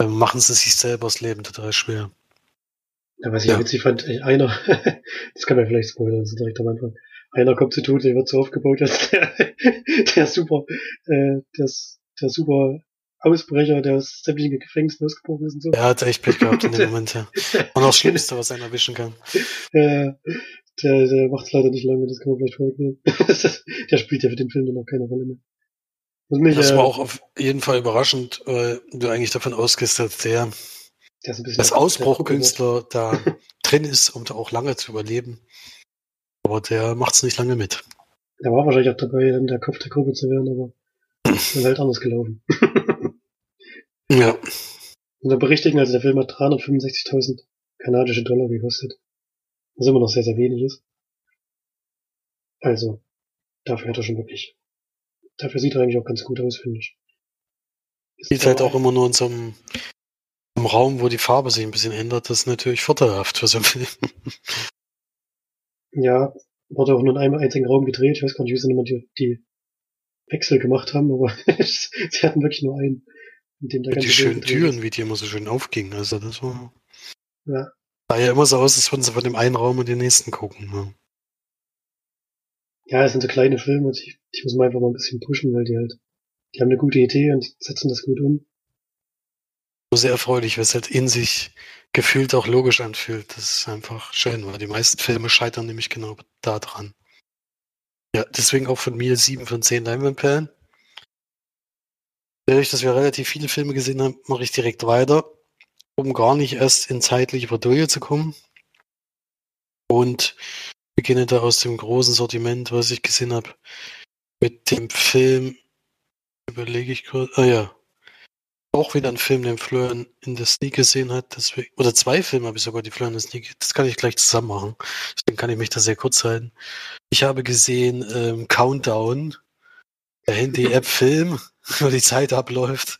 ähm, machen sie sich selber das Leben total schwer. Ja, was ich ja. witzig fand, einer, <laughs> das kann man vielleicht spoilern, so direkt am Anfang. Einer kommt zu Tode, der wird so aufgebaut, dass der, <laughs> der super, äh, das, der super Ausbrecher, der aus sämtlichen Gefängnissen ausgebrochen ist und so. Er hat echt Pech gehabt in dem <laughs> Moment, ja. Und das Schlimmste, was einen erwischen kann. Ja, der, der macht's leider nicht lange, das kann man vielleicht vorwegnehmen. der spielt ja für den Film dann auch keine Rolle mehr. Mich, das war äh, auch auf jeden Fall überraschend, weil du eigentlich davon ausgehst, dass der, der das Ausbruchkünstler da <laughs> drin ist, um da auch lange zu überleben. Aber der macht's nicht lange mit. Der war wahrscheinlich auch dabei, dann der Kopf der Gruppe zu werden, aber ist dann halt anders gelaufen. ja. <laughs> Und da berichtigen, also der Film hat 365.000 kanadische Dollar gekostet. Was immer noch sehr, sehr wenig ist. Also, dafür hat er schon wirklich Dafür sieht er eigentlich auch ganz gut aus, finde ich. Sieht halt auch immer nur in so einem, einem, Raum, wo die Farbe sich ein bisschen ändert. Das ist natürlich vorteilhaft für so einen Film. Ja, wurde auch nur in einem einzigen Raum gedreht. Ich weiß gar nicht, wie sie nochmal die, die Wechsel gemacht haben, aber <laughs> sie hatten wirklich nur einen. In dem da die schönen Türen, wie die immer so schön aufgingen. Also das war. Ja. Sah ja immer so aus, als würden sie von dem einen Raum in den nächsten gucken. Ne? Ja, es sind so kleine Filme, die, die muss man einfach mal ein bisschen pushen, weil die halt, die haben eine gute Idee und setzen das gut um. Sehr erfreulich, weil es halt in sich gefühlt auch logisch anfühlt. Das ist einfach schön, weil die meisten Filme scheitern nämlich genau da dran. Ja, deswegen auch von mir sieben von zehn Leinwandperlen. Dadurch, dass wir relativ viele Filme gesehen haben, mache ich direkt weiter, um gar nicht erst in zeitliche Bredouille zu kommen. Und beginne da aus dem großen Sortiment, was ich gesehen habe, mit dem Film, überlege ich kurz, ah ja, auch wieder ein Film, den Florian in der Sneak gesehen hat. Deswegen, oder zwei Filme habe ich sogar, die Florian in der Sneak. Das kann ich gleich zusammen machen. Deswegen kann ich mich da sehr kurz halten. Ich habe gesehen ähm, Countdown, der Handy-App-Film, <laughs> wo die Zeit abläuft.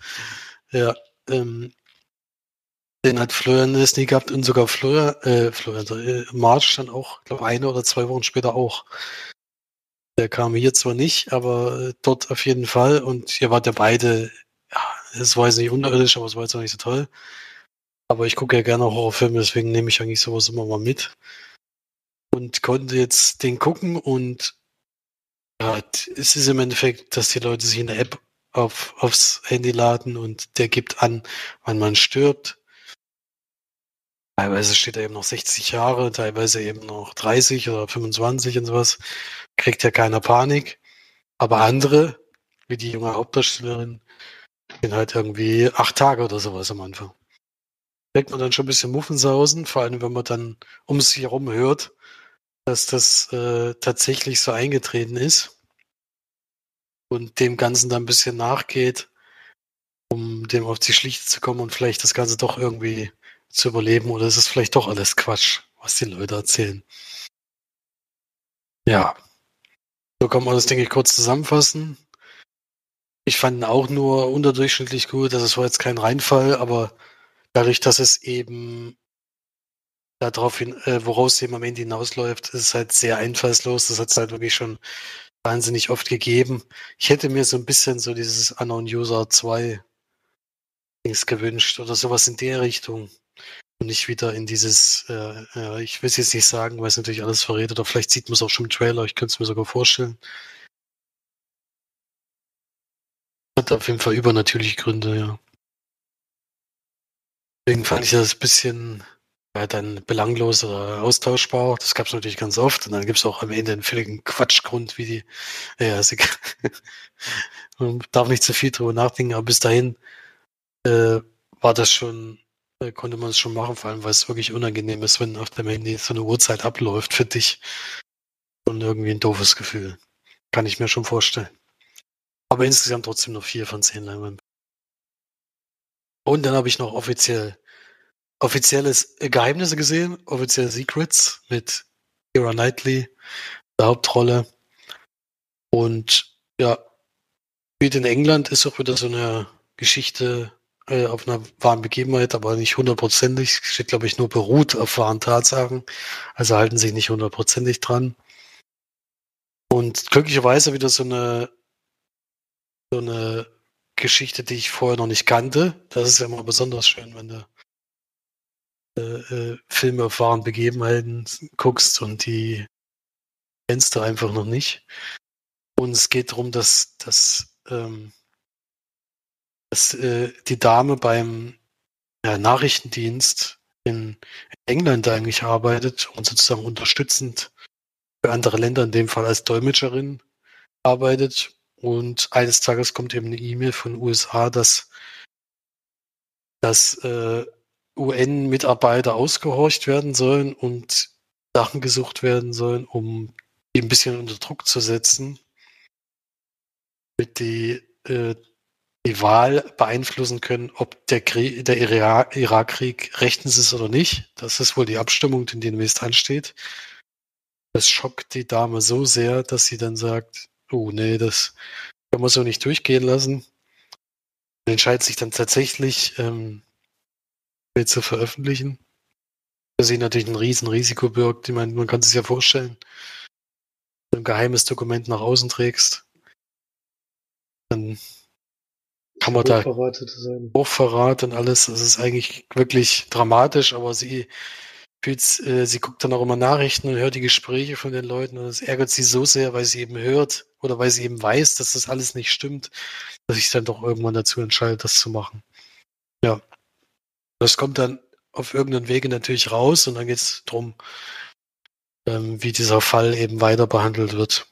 Ja, ähm, den hat Florian der Sneak gehabt und sogar Florian, äh, Florian, äh, March dann auch, glaube eine oder zwei Wochen später auch. Der kam hier zwar nicht, aber äh, dort auf jeden Fall. Und hier war der beide ja, es war jetzt nicht unterirdisch, aber es war jetzt auch nicht so toll. Aber ich gucke ja gerne Horrorfilme, deswegen nehme ich eigentlich sowas immer mal mit. Und konnte jetzt den gucken und ja, es ist im Endeffekt, dass die Leute sich in der App auf, aufs Handy laden und der gibt an, wann man stirbt. Teilweise steht er eben noch 60 Jahre, teilweise eben noch 30 oder 25 und sowas. Kriegt ja keiner Panik. Aber andere, wie die junge Hauptdarstellerin, bin halt irgendwie acht Tage oder sowas am Anfang. Merkt man dann schon ein bisschen Muffensausen, vor allem wenn man dann um sich herum hört, dass das äh, tatsächlich so eingetreten ist und dem Ganzen dann ein bisschen nachgeht, um dem auf die Schlichte zu kommen und vielleicht das Ganze doch irgendwie zu überleben oder ist es vielleicht doch alles Quatsch, was die Leute erzählen. Ja. So kann man das, denke ich, kurz zusammenfassen. Ich fand ihn auch nur unterdurchschnittlich gut. Das war jetzt kein Reinfall, aber dadurch, dass es eben darauf hin, äh, woraus eben am Ende hinausläuft, ist es halt sehr einfallslos. Das hat es halt wirklich schon wahnsinnig oft gegeben. Ich hätte mir so ein bisschen so dieses Unknown User 2 Dings gewünscht oder sowas in der Richtung. Und nicht wieder in dieses, äh, äh, ich will es jetzt nicht sagen, weil es natürlich alles verrät, oder vielleicht sieht man es auch schon im Trailer, ich könnte es mir sogar vorstellen. Hat auf jeden Fall übernatürliche Gründe, ja. Deswegen fand ich das ein bisschen ja, dann belanglos oder austauschbar. Das gab es natürlich ganz oft. Und dann gibt es auch am Ende einen völligen Quatschgrund, wie die. Ja, sie, <laughs> man darf nicht zu viel drüber nachdenken, aber bis dahin äh, war das schon, äh, konnte man es schon machen, vor allem weil es wirklich unangenehm ist, wenn auf dem Handy so eine Uhrzeit abläuft für dich. Und irgendwie ein doofes Gefühl. Kann ich mir schon vorstellen. Aber insgesamt trotzdem noch vier von zehn Leinwänden. Und dann habe ich noch offiziell offizielles Geheimnisse gesehen, offizielle Secrets mit Kira Knightley, der Hauptrolle. Und ja, spielt in England, ist auch wieder so eine Geschichte äh, auf einer wahren Begebenheit, aber nicht hundertprozentig. Steht, glaube ich, nur beruht auf wahren Tatsachen. Also halten sich nicht hundertprozentig dran. Und glücklicherweise wieder so eine so eine Geschichte, die ich vorher noch nicht kannte. Das ist ja immer besonders schön, wenn du äh, äh, Filme auf wahren Begebenheiten guckst und die kennst du einfach noch nicht. Und es geht darum, dass, dass, ähm, dass äh, die Dame beim ja, Nachrichtendienst in England eigentlich arbeitet und sozusagen unterstützend für andere Länder, in dem Fall als Dolmetscherin arbeitet. Und eines Tages kommt eben eine E-Mail von USA, dass, dass äh, UN-Mitarbeiter ausgehorcht werden sollen und Sachen gesucht werden sollen, um die ein bisschen unter Druck zu setzen, mit die äh, die Wahl beeinflussen können, ob der, der Irakkrieg rechtens ist oder nicht. Das ist wohl die Abstimmung, die demnächst ansteht. Das schockt die Dame so sehr, dass sie dann sagt, oh nee, das kann man so nicht durchgehen lassen. Und entscheidet sich dann tatsächlich, ähm, zu veröffentlichen. Für sie natürlich ein Riesenrisiko birgt. Ich meine, man kann es sich ja vorstellen. Wenn du ein geheimes Dokument nach außen trägst, dann kann man da Hochverrat und alles. Das ist eigentlich wirklich dramatisch, aber sie fühlt, äh, sie guckt dann auch immer Nachrichten und hört die Gespräche von den Leuten und es ärgert sie so sehr, weil sie eben hört oder weil sie eben weiß, dass das alles nicht stimmt, dass ich dann doch irgendwann dazu entscheide, das zu machen. Ja. Das kommt dann auf irgendeinen Wege natürlich raus und dann geht es darum, ähm, wie dieser Fall eben weiter behandelt wird.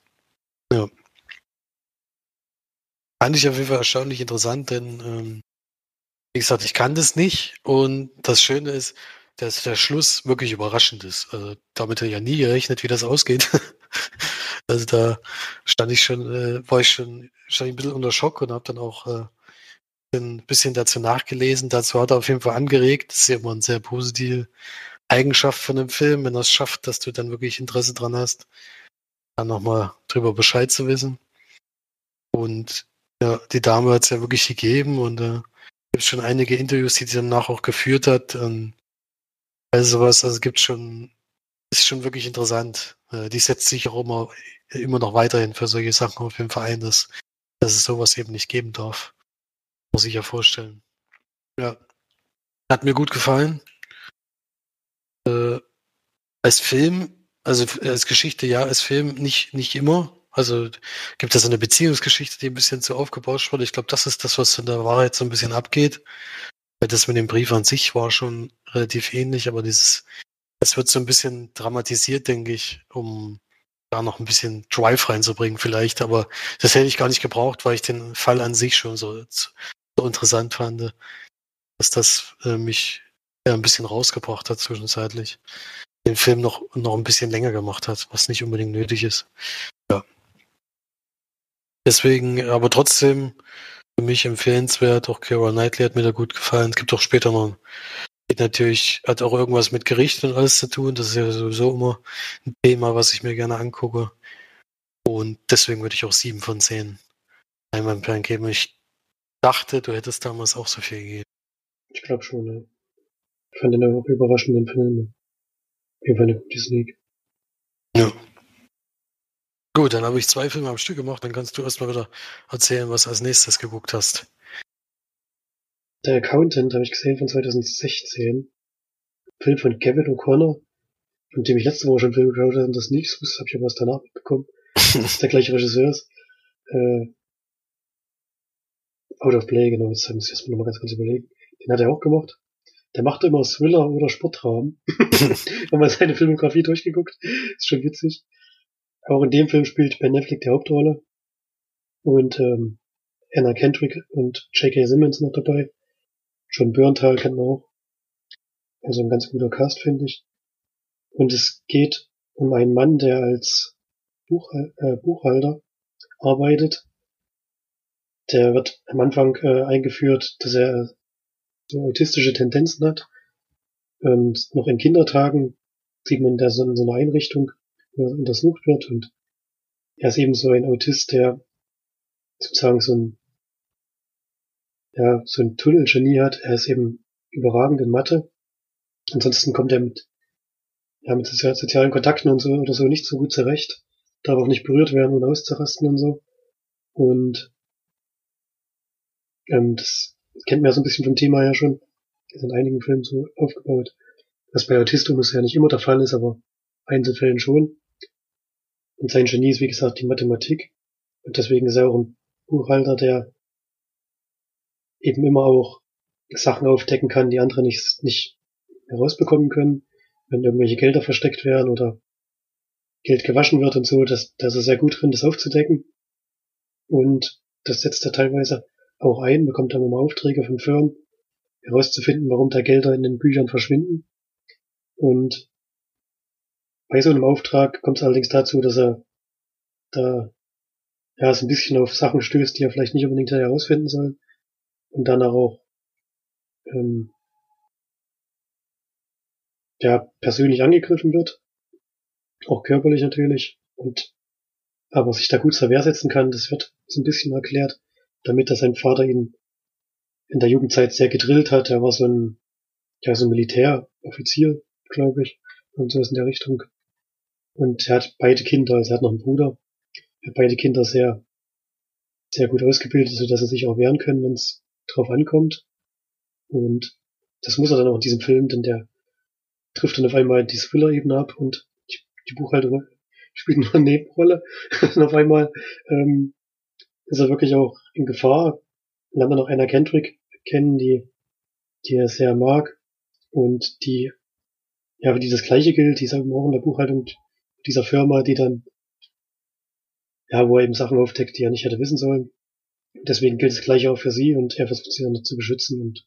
Ja. Fand ich auf jeden Fall erstaunlich interessant, denn ähm, wie gesagt, ich kann das nicht und das Schöne ist, dass der Schluss wirklich überraschend ist. Also damit habe ich ja nie gerechnet, wie das ausgeht. <laughs> also da stand ich schon, äh, war ich schon, stand ich ein bisschen unter Schock und habe dann auch äh, ein bisschen dazu nachgelesen. Dazu hat er auf jeden Fall angeregt. Das ist ja immer eine sehr positive Eigenschaft von einem Film, wenn er es schafft, dass du dann wirklich Interesse dran hast, dann nochmal drüber Bescheid zu wissen. Und ja, die Dame hat es ja wirklich gegeben und äh, gibt schon einige Interviews, die sie danach auch geführt hat. Und also sowas, also gibt schon, ist schon wirklich interessant. Äh, die setzt sich auch immer, immer noch weiterhin für solche Sachen auf jeden Fall ein, dass, dass es sowas eben nicht geben darf. Muss ich ja vorstellen. Ja. Hat mir gut gefallen. Äh, als Film, also als Geschichte ja, als Film nicht, nicht immer. Also gibt es eine Beziehungsgeschichte, die ein bisschen zu aufgebauscht wurde. Ich glaube, das ist das, was in der Wahrheit so ein bisschen abgeht. Weil das mit dem Brief an sich war schon relativ ähnlich, aber dieses, es wird so ein bisschen dramatisiert, denke ich, um da noch ein bisschen Drive reinzubringen vielleicht. Aber das hätte ich gar nicht gebraucht, weil ich den Fall an sich schon so, so interessant fand, dass das äh, mich ja, ein bisschen rausgebracht hat zwischenzeitlich. Den Film noch, noch ein bisschen länger gemacht hat, was nicht unbedingt nötig ist. Ja. Deswegen, aber trotzdem für mich empfehlenswert. Auch Kira Knightley hat mir da gut gefallen. Es gibt auch später noch, geht natürlich, hat auch irgendwas mit Gericht und alles zu tun. Das ist ja sowieso immer ein Thema, was ich mir gerne angucke. Und deswegen würde ich auch sieben von zehn Einwandperlen geben. Ich dachte, du hättest damals auch so viel gegeben. Ich glaube schon, ja. Ich fand den auch überraschenden Film. Auf jeden Fall eine gute Sneak. Ja. Gut, dann habe ich zwei Filme am Stück gemacht. Dann kannst du erstmal wieder erzählen, was du als nächstes geguckt hast. Der Accountant habe ich gesehen von 2016. Film von Kevin O'Connor, von dem ich letzte Woche schon Film geschaut habe und das nicht wusste, habe ich aber was danach mitbekommen. das <laughs> ist der gleiche Regisseur ist. Äh, Out of Play, genau, das muss ich erstmal nochmal ganz kurz überlegen. Den hat er auch gemacht. Der macht immer Thriller oder Sportrahmen. <laughs> <laughs> Wenn man seine Filmografie durchgeguckt, ist schon witzig. Auch in dem Film spielt Ben Affleck die Hauptrolle. Und ähm, Anna Kendrick und J.K. Simmons noch dabei. John Berntal kennt man auch. Also ein ganz guter Cast, finde ich. Und es geht um einen Mann, der als Buchhal äh, Buchhalter arbeitet. Der wird am Anfang äh, eingeführt, dass er so autistische Tendenzen hat. Ähm, noch in Kindertagen sieht man da so in so einer Einrichtung, untersucht wird und er ist eben so ein Autist, der sozusagen so ein ja, so ein Tunnelgenie hat. Er ist eben überragend in Mathe. Ansonsten kommt er mit, ja, mit sozialen Kontakten und so oder so nicht so gut zurecht. Darf auch nicht berührt werden und auszurasten und so. Und ähm, das kennt man ja so ein bisschen vom Thema ja schon. Ist in einigen Filmen so aufgebaut. Was bei Autismus ja nicht immer der Fall ist, aber Einzelfällen schon. Und sein Genie ist, wie gesagt, die Mathematik. Und deswegen ist er auch ein Buchhalter, der eben immer auch Sachen aufdecken kann, die andere nicht, nicht herausbekommen können, wenn irgendwelche Gelder versteckt werden oder Geld gewaschen wird und so, dass, dass er sehr gut drin, das aufzudecken. Und das setzt er teilweise auch ein, bekommt dann immer Aufträge von Firmen, herauszufinden, warum da Gelder in den Büchern verschwinden. Und bei so einem Auftrag kommt es allerdings dazu, dass er da ja so ein bisschen auf Sachen stößt, die er vielleicht nicht unbedingt herausfinden soll und dann auch ähm, ja persönlich angegriffen wird, auch körperlich natürlich und aber sich da gut zur Wehr setzen kann, das wird so ein bisschen erklärt, damit dass sein Vater ihn in der Jugendzeit sehr gedrillt hat. Er war so ein ja so ein Militäroffizier, glaube ich, und so ist in der Richtung. Und er hat beide Kinder, also er hat noch einen Bruder. Er hat beide Kinder sehr, sehr gut ausgebildet, sodass sie sich auch wehren können, wenn es drauf ankommt. Und das muss er dann auch in diesem Film, denn der trifft dann auf einmal die Thriller-Ebene ab und die, die Buchhaltung <laughs> spielt nur eine Nebenrolle. <laughs> und auf einmal ähm, ist er wirklich auch in Gefahr. Lernt dann noch einer Kendrick kennen, die, die er sehr mag und die, ja, für die das Gleiche gilt, die ist auch in der Buchhaltung dieser Firma, die dann ja, wo er eben Sachen aufdeckt, die er nicht hätte wissen sollen. Deswegen gilt es gleich auch für sie und er versucht sie dann zu beschützen und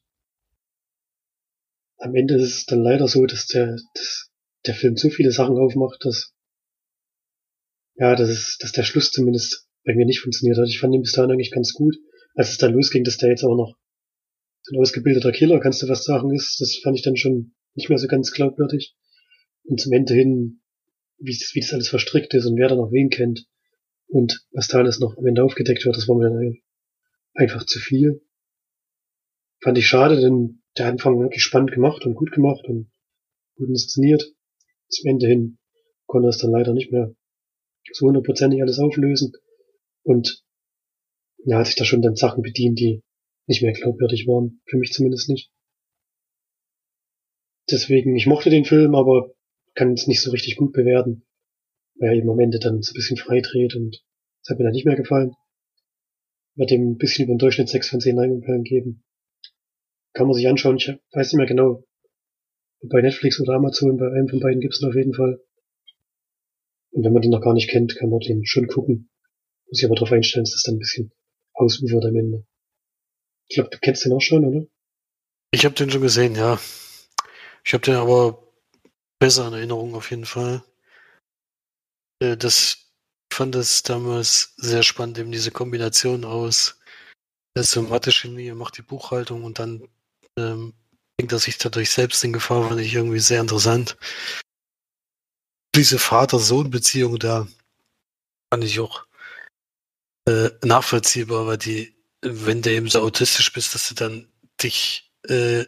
am Ende ist es dann leider so, dass der, dass der Film zu viele Sachen aufmacht, dass ja, dass, es, dass der Schluss zumindest bei mir nicht funktioniert hat. Ich fand ihn bis dahin eigentlich ganz gut. Als es dann losging, dass der jetzt auch noch so ein ausgebildeter Killer, kannst du was sagen, ist, das fand ich dann schon nicht mehr so ganz glaubwürdig. Und zum Ende hin, wie, wie das alles verstrickt ist und wer da noch wen kennt und was da alles noch am Ende aufgedeckt wird, das war mir dann einfach zu viel. Fand ich schade, denn der Anfang wirklich spannend gemacht und gut gemacht und gut inszeniert. Zum Ende hin konnte es dann leider nicht mehr so hundertprozentig alles auflösen und ja, hat sich da schon dann Sachen bedient, die nicht mehr glaubwürdig waren. Für mich zumindest nicht. Deswegen, ich mochte den Film, aber kann es nicht so richtig gut bewerten, weil er eben am Ende dann so ein bisschen frei dreht und das hat mir dann nicht mehr gefallen. Werde dem ein bisschen über den Durchschnitt 6 von 10 Leinwandperlen geben. Kann man sich anschauen, ich weiß nicht mehr genau, bei Netflix oder Amazon, bei einem von beiden gibt es auf jeden Fall. Und wenn man den noch gar nicht kennt, kann man den schon gucken. Muss ich aber darauf einstellen, dass das dann ein bisschen ausufert am Ende. Ich glaube, du kennst den auch schon, oder? Ich habe den schon gesehen, ja. Ich habe den aber besser in Erinnerung auf jeden Fall. Äh, das fand das damals sehr spannend, eben diese Kombination aus der Mathe-Chemie, macht die Buchhaltung und dann ähm, bringt er sich dadurch selbst in Gefahr, fand ich irgendwie sehr interessant. Diese Vater-Sohn-Beziehung da fand ich auch äh, nachvollziehbar, weil die, wenn du eben so autistisch bist, dass du dann dich äh,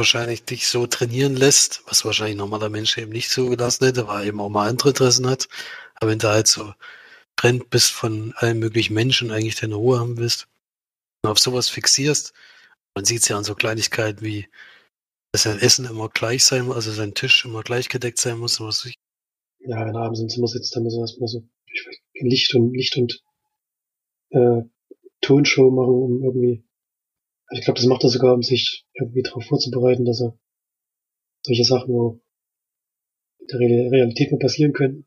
wahrscheinlich dich so trainieren lässt, was wahrscheinlich ein normaler Mensch eben nicht so gelassen hätte, weil er eben auch mal andere Interessen hat. Aber wenn du halt so trennt bist von allen möglichen Menschen, eigentlich deine Ruhe haben willst und auf sowas fixierst, man sieht es ja an so Kleinigkeiten wie, dass sein Essen immer gleich sein muss, also sein Tisch immer gleich gedeckt sein muss. Was ich ja, wenn er abends im Zimmer sitzt, dann muss er erstmal so Licht und Licht und äh, Tonshow machen, um irgendwie. Ich glaube, das macht er sogar, um sich irgendwie darauf vorzubereiten, dass er solche Sachen auch in der Realität mal passieren können.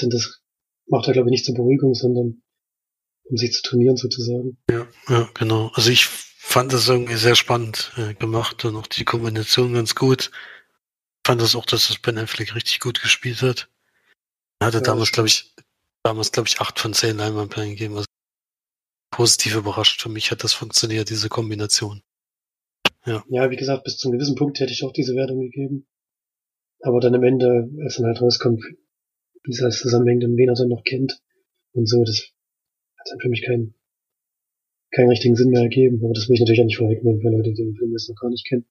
Denn das macht er, glaube ich, nicht zur Beruhigung, sondern um sich zu trainieren sozusagen. Ja, ja, genau. Also ich fand das irgendwie sehr spannend äh, gemacht und auch die Kombination ganz gut. Fand das auch, dass das Ben Affleck richtig gut gespielt hat. Er hatte ja, damals, glaube ich, damals, glaube ich, acht von zehn Leinwandperlen gegeben. Also positiv überrascht. Für mich hat das funktioniert, diese Kombination. Ja. ja, wie gesagt, bis zu einem gewissen Punkt hätte ich auch diese Wertung gegeben. Aber dann am Ende, als dann halt rauskommt, wie es alles zusammenhängt und wen er dann noch kennt und so, das hat dann für mich keinen, keinen richtigen Sinn mehr ergeben. Aber das will ich natürlich auch nicht vorwegnehmen für Leute, die den Film jetzt noch gar nicht kennen.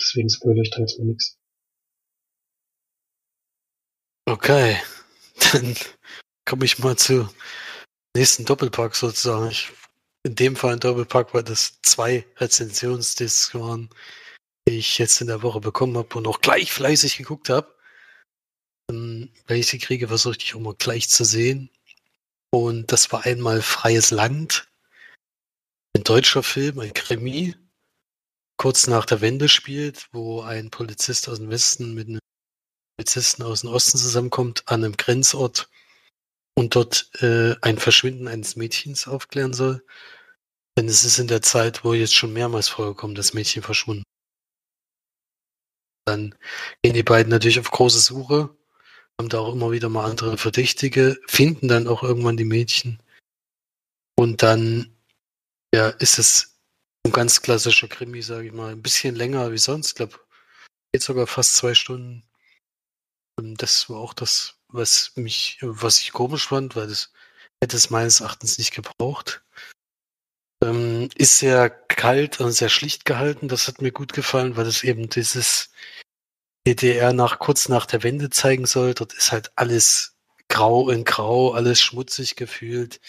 Deswegen spoilere ich da jetzt mal nichts. Okay, <laughs> dann komme ich mal zu nächsten Doppelpack sozusagen. Ich, in dem Fall ein Doppelpack, weil das zwei Rezensionsdiscs waren, die ich jetzt in der Woche bekommen habe und auch gleich fleißig geguckt habe. Wenn ich sie kriege, versuche ich auch mal gleich zu sehen. Und das war einmal Freies Land. Ein deutscher Film, ein Krimi, kurz nach der Wende spielt, wo ein Polizist aus dem Westen mit einem Polizisten aus dem Osten zusammenkommt an einem Grenzort und dort äh, ein Verschwinden eines Mädchens aufklären soll. Denn es ist in der Zeit, wo jetzt schon mehrmals vorgekommen, das Mädchen verschwunden. Dann gehen die beiden natürlich auf große Suche, haben da auch immer wieder mal andere Verdächtige, finden dann auch irgendwann die Mädchen. Und dann ja, ist es ein ganz klassischer Krimi, sage ich mal. Ein bisschen länger wie sonst, glaube, geht sogar fast zwei Stunden. Und das war auch das, was mich, was ich komisch fand, weil das hätte es meines Erachtens nicht gebraucht. Ähm, ist sehr kalt und sehr schlicht gehalten. Das hat mir gut gefallen, weil es eben dieses DDR nach kurz nach der Wende zeigen soll. Dort ist halt alles grau in grau, alles schmutzig gefühlt.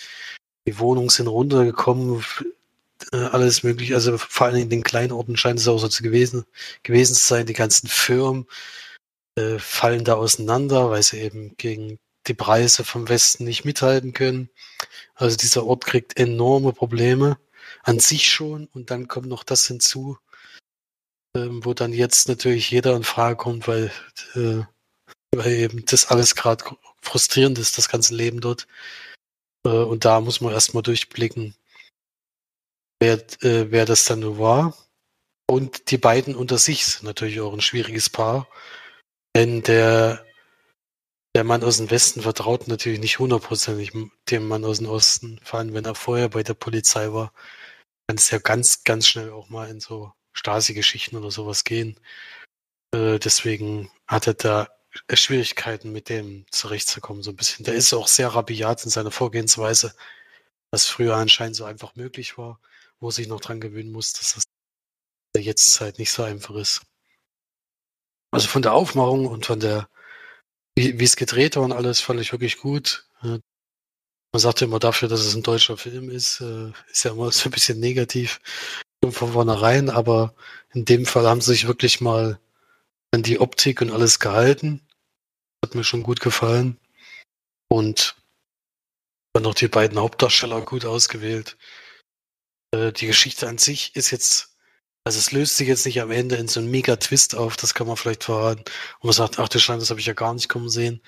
Die Wohnungen sind runtergekommen, äh, alles möglich. Also vor allem in den kleinen Orten scheint es auch so zu gewesen, gewesen zu sein. Die ganzen Firmen äh, fallen da auseinander, weil sie eben gegen die Preise vom Westen nicht mithalten können. Also dieser Ort kriegt enorme Probleme an sich schon und dann kommt noch das hinzu, ähm, wo dann jetzt natürlich jeder in Frage kommt, weil äh, weil eben das alles gerade frustrierend ist, das ganze Leben dort. Äh, und da muss man erstmal durchblicken, wer, äh, wer das dann nur war. Und die beiden unter sich sind natürlich auch ein schwieriges Paar. Denn der, der Mann aus dem Westen vertraut natürlich nicht hundertprozentig dem Mann aus dem Osten. Vor allem, wenn er vorher bei der Polizei war, kann es ja ganz, ganz schnell auch mal in so Stasi-Geschichten oder sowas gehen. Äh, deswegen hat er da Schwierigkeiten, mit dem zurechtzukommen, so ein bisschen. Der ist auch sehr rabiat in seiner Vorgehensweise, was früher anscheinend so einfach möglich war, wo sich noch dran gewöhnen muss, dass das jetzt halt nicht so einfach ist. Also von der Aufmachung und von der, wie, wie es gedreht war und alles, fand ich wirklich gut. Man sagt ja immer dafür, dass es ein deutscher Film ist, äh, ist ja immer <laughs> so ein bisschen negativ von vornherein, aber in dem Fall haben sie sich wirklich mal an die Optik und alles gehalten. Hat mir schon gut gefallen. Und dann noch die beiden Hauptdarsteller gut ausgewählt. Äh, die Geschichte an sich ist jetzt, also es löst sich jetzt nicht am Ende in so einen Mega-Twist auf, das kann man vielleicht verraten. Und man sagt, ach du Schein, das habe ich ja gar nicht kommen sehen.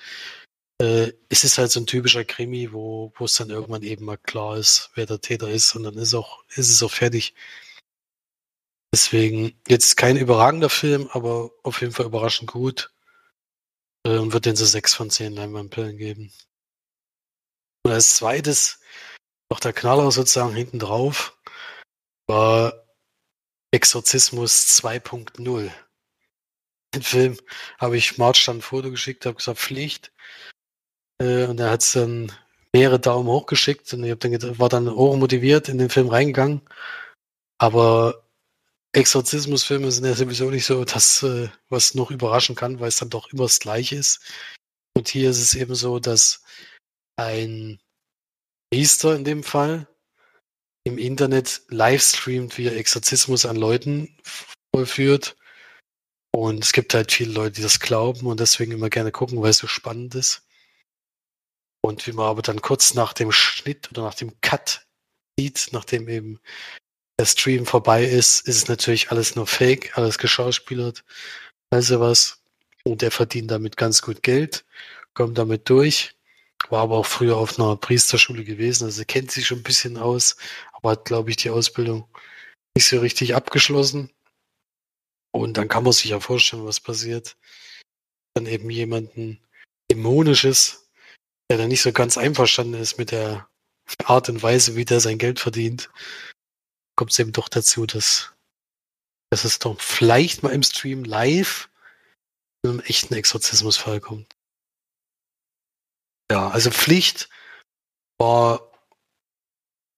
Äh, es ist halt so ein typischer Krimi, wo, wo es dann irgendwann eben mal klar ist, wer der Täter ist und dann ist auch, ist es auch fertig. Deswegen jetzt kein überragender Film, aber auf jeden Fall überraschend gut. Äh, und wird den so sechs von zehn Leinwandperlen geben. Und als zweites, noch der Knaller sozusagen hinten drauf, war Exorzismus 2.0. Den Film habe ich March dann ein Foto geschickt, habe gesagt, Pflicht. Äh, und er hat es dann mehrere Daumen hoch geschickt und ich dann, war dann hochmotiviert in den Film reingegangen. Aber Exorzismusfilme sind ja sowieso nicht so das, äh, was noch überraschen kann, weil es dann doch immer das Gleiche ist. Und hier ist es eben so, dass ein Priester in dem Fall im Internet livestreamt, wie er Exorzismus an Leuten vollführt. Und es gibt halt viele Leute, die das glauben und deswegen immer gerne gucken, weil es so spannend ist. Und wie man aber dann kurz nach dem Schnitt oder nach dem Cut sieht, nachdem eben der Stream vorbei ist, ist es natürlich alles nur Fake, alles geschauspielert, also was. Und er verdient damit ganz gut Geld, kommt damit durch. War aber auch früher auf einer Priesterschule gewesen, also kennt sich schon ein bisschen aus, aber hat, glaube ich, die Ausbildung nicht so richtig abgeschlossen. Und dann kann man sich ja vorstellen, was passiert. Dann eben jemanden Dämonisches, der dann nicht so ganz einverstanden ist mit der Art und Weise, wie der sein Geld verdient, kommt es eben doch dazu, dass, dass es doch vielleicht mal im Stream live zu einem echten Exorzismusfall kommt. Ja, also Pflicht war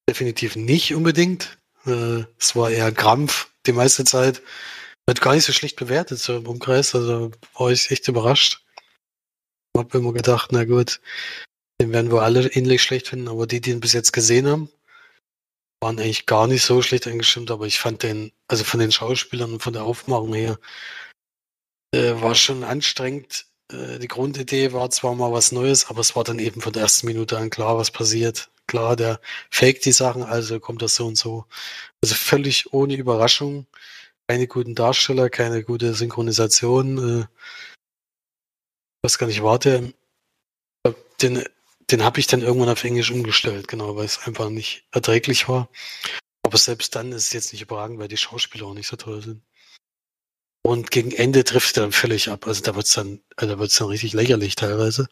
definitiv nicht unbedingt. Äh, es war eher Krampf die meiste Zeit. Wird gar nicht so schlecht bewertet, so im Umkreis. Also war ich echt überrascht. Habe immer gedacht, na gut, den werden wir alle ähnlich schlecht finden, aber die, die ihn bis jetzt gesehen haben, waren eigentlich gar nicht so schlecht eingestimmt, aber ich fand den, also von den Schauspielern und von der Aufmachung her, äh, war schon anstrengend. Äh, die Grundidee war zwar mal was Neues, aber es war dann eben von der ersten Minute an klar, was passiert. Klar, der fake die Sachen, also kommt das so und so. Also völlig ohne Überraschung. Keine guten Darsteller, keine gute Synchronisation. Äh, was gar nicht warte. Den den habe ich dann irgendwann auf Englisch umgestellt, genau, weil es einfach nicht erträglich war. Aber selbst dann ist es jetzt nicht überragend, weil die Schauspieler auch nicht so toll sind. Und gegen Ende trifft er dann völlig ab. Also da wird's dann, also da wird's dann richtig lächerlich teilweise.